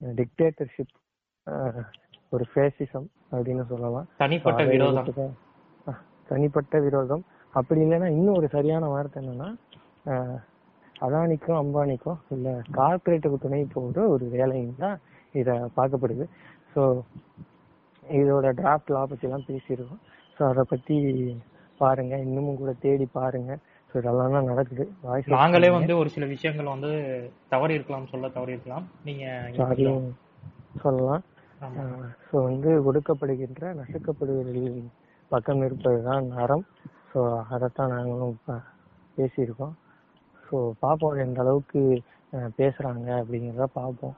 டிக்டேட்டர்ஷிப் ஒரு ஃபேசிசம் அப்படின்னு சொல்லலாம். தனிப்பட்ட விரோதம். தனிப்பட்ட விரோதம். அப்படி இல்லைன்னா இன்னும் ஒரு சரியான வார்த்தை என்னன்னா அதானிக்கும் அம்பானிக்கும் இல்ல கார்பரேட்டுக்கு துணை போகிற ஒரு வேலைன்னு தான் இத பார்க்கப்படுது. ஸோ இதோட டிராஃப்ட் லா பத்தி எல்லாம் பேசியிருக்கோம். ஸோ அதை பத்தி பாருங்க. இன்னமும் கூட தேடி பாருங்க. ஸோ இதெல்லாம் தான் நடக்குது. நாங்களே. வந்து ஒரு சில விஷயங்கள் வந்து தவறி இருக்கலாம் சொல்ல தவறி இருக்கலாம் நீங்க சொல்லலாம். ஸோ வந்து ஒடுக்கப்படுகின்ற நசுக்கப்படுவர்களின் பக்கம் இருப்பதுதான் அறம் ஸோ அதைத்தான் நாங்களும் பேசியிருக்கோம். ஸோ பார்ப்போம் எந்த அளவுக்கு அஹ், பேசுறாங்க அப்படிங்கிறத பார்ப்போம்.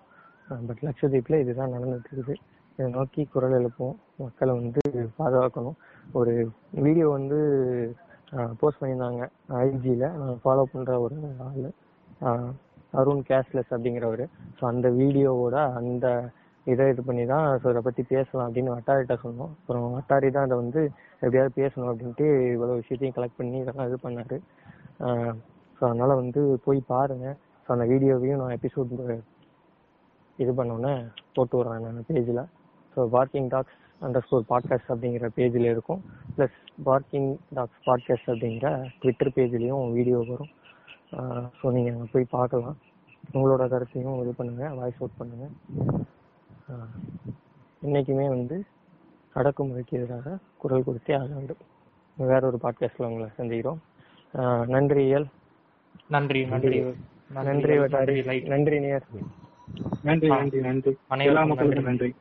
பட் லட்சத்தீப்ல இதுதான் நடந்துட்டு இருக்குது இதை நோக்கி குரல் எழுப்புவோம். மக்களை வந்து பாதுகாக்கணும். ஒரு வீடியோ வந்து போஸ்ட் பண்ணியிருந்தாங்க. ஐஜியில் நான் ஃபாலோ பண்ணுற ஒரு ஆள். அருண் கேஷ்லெஸ் அப்படிங்கிறவர். ஸோ அந்த வீடியோவோட அந்த இதை இது பண்ணி தான் ஸோ இதை பற்றி பேசலாம் அப்படின்னு வட்டாரிட்ட சொன்னோம். அப்புறம் வட்டாரி தான் அதை வந்து எப்படியாவது பேசணும் அப்படின்ட்டு இவ்வளோ விஷயத்தையும் கலெக்ட் பண்ணி இதெல்லாம் இது பண்ணார். ஸோ அதனால் வந்து போய் பாருங்கள் ஸோ அந்த வீடியோவையும் நான் எபிசோட் இது பண்ணோன்னே போட்டு விட்றேன் நான் பேஜில் so parking tax under score podcast அப்படிங்கிற பேஜில் இருக்கும். ப்ளஸ் பார்க்கிங் டாக்ஸ் பாட்காஸ்ட் அப்படிங்கிற ட்விட்டர் பேஜ்லேயும் வீடியோ வரும். ஸோ நீங்கள் அங்கே போய் பார்க்கலாம். உங்களோட கருத்தையும் இது பண்ணுங்க வாய்ஸ் அவுட் பண்ணுங்க. ஆஹ் இன்னைக்குமே வந்து அடக்குமுறைக்கு எதிராக குரல் கொடுத்தே ஆக வேண்டும். வேற ஒரு பாட்காஸ்ட்ல உங்களை சந்திக்கிறோம். ஆஹ் நன்றி இயல். நன்றி நன்றி. நன்றி. வட்டாரி. லைட் நன்றி நேர் நன்றி. நன்றி நன்றி. நன்றி.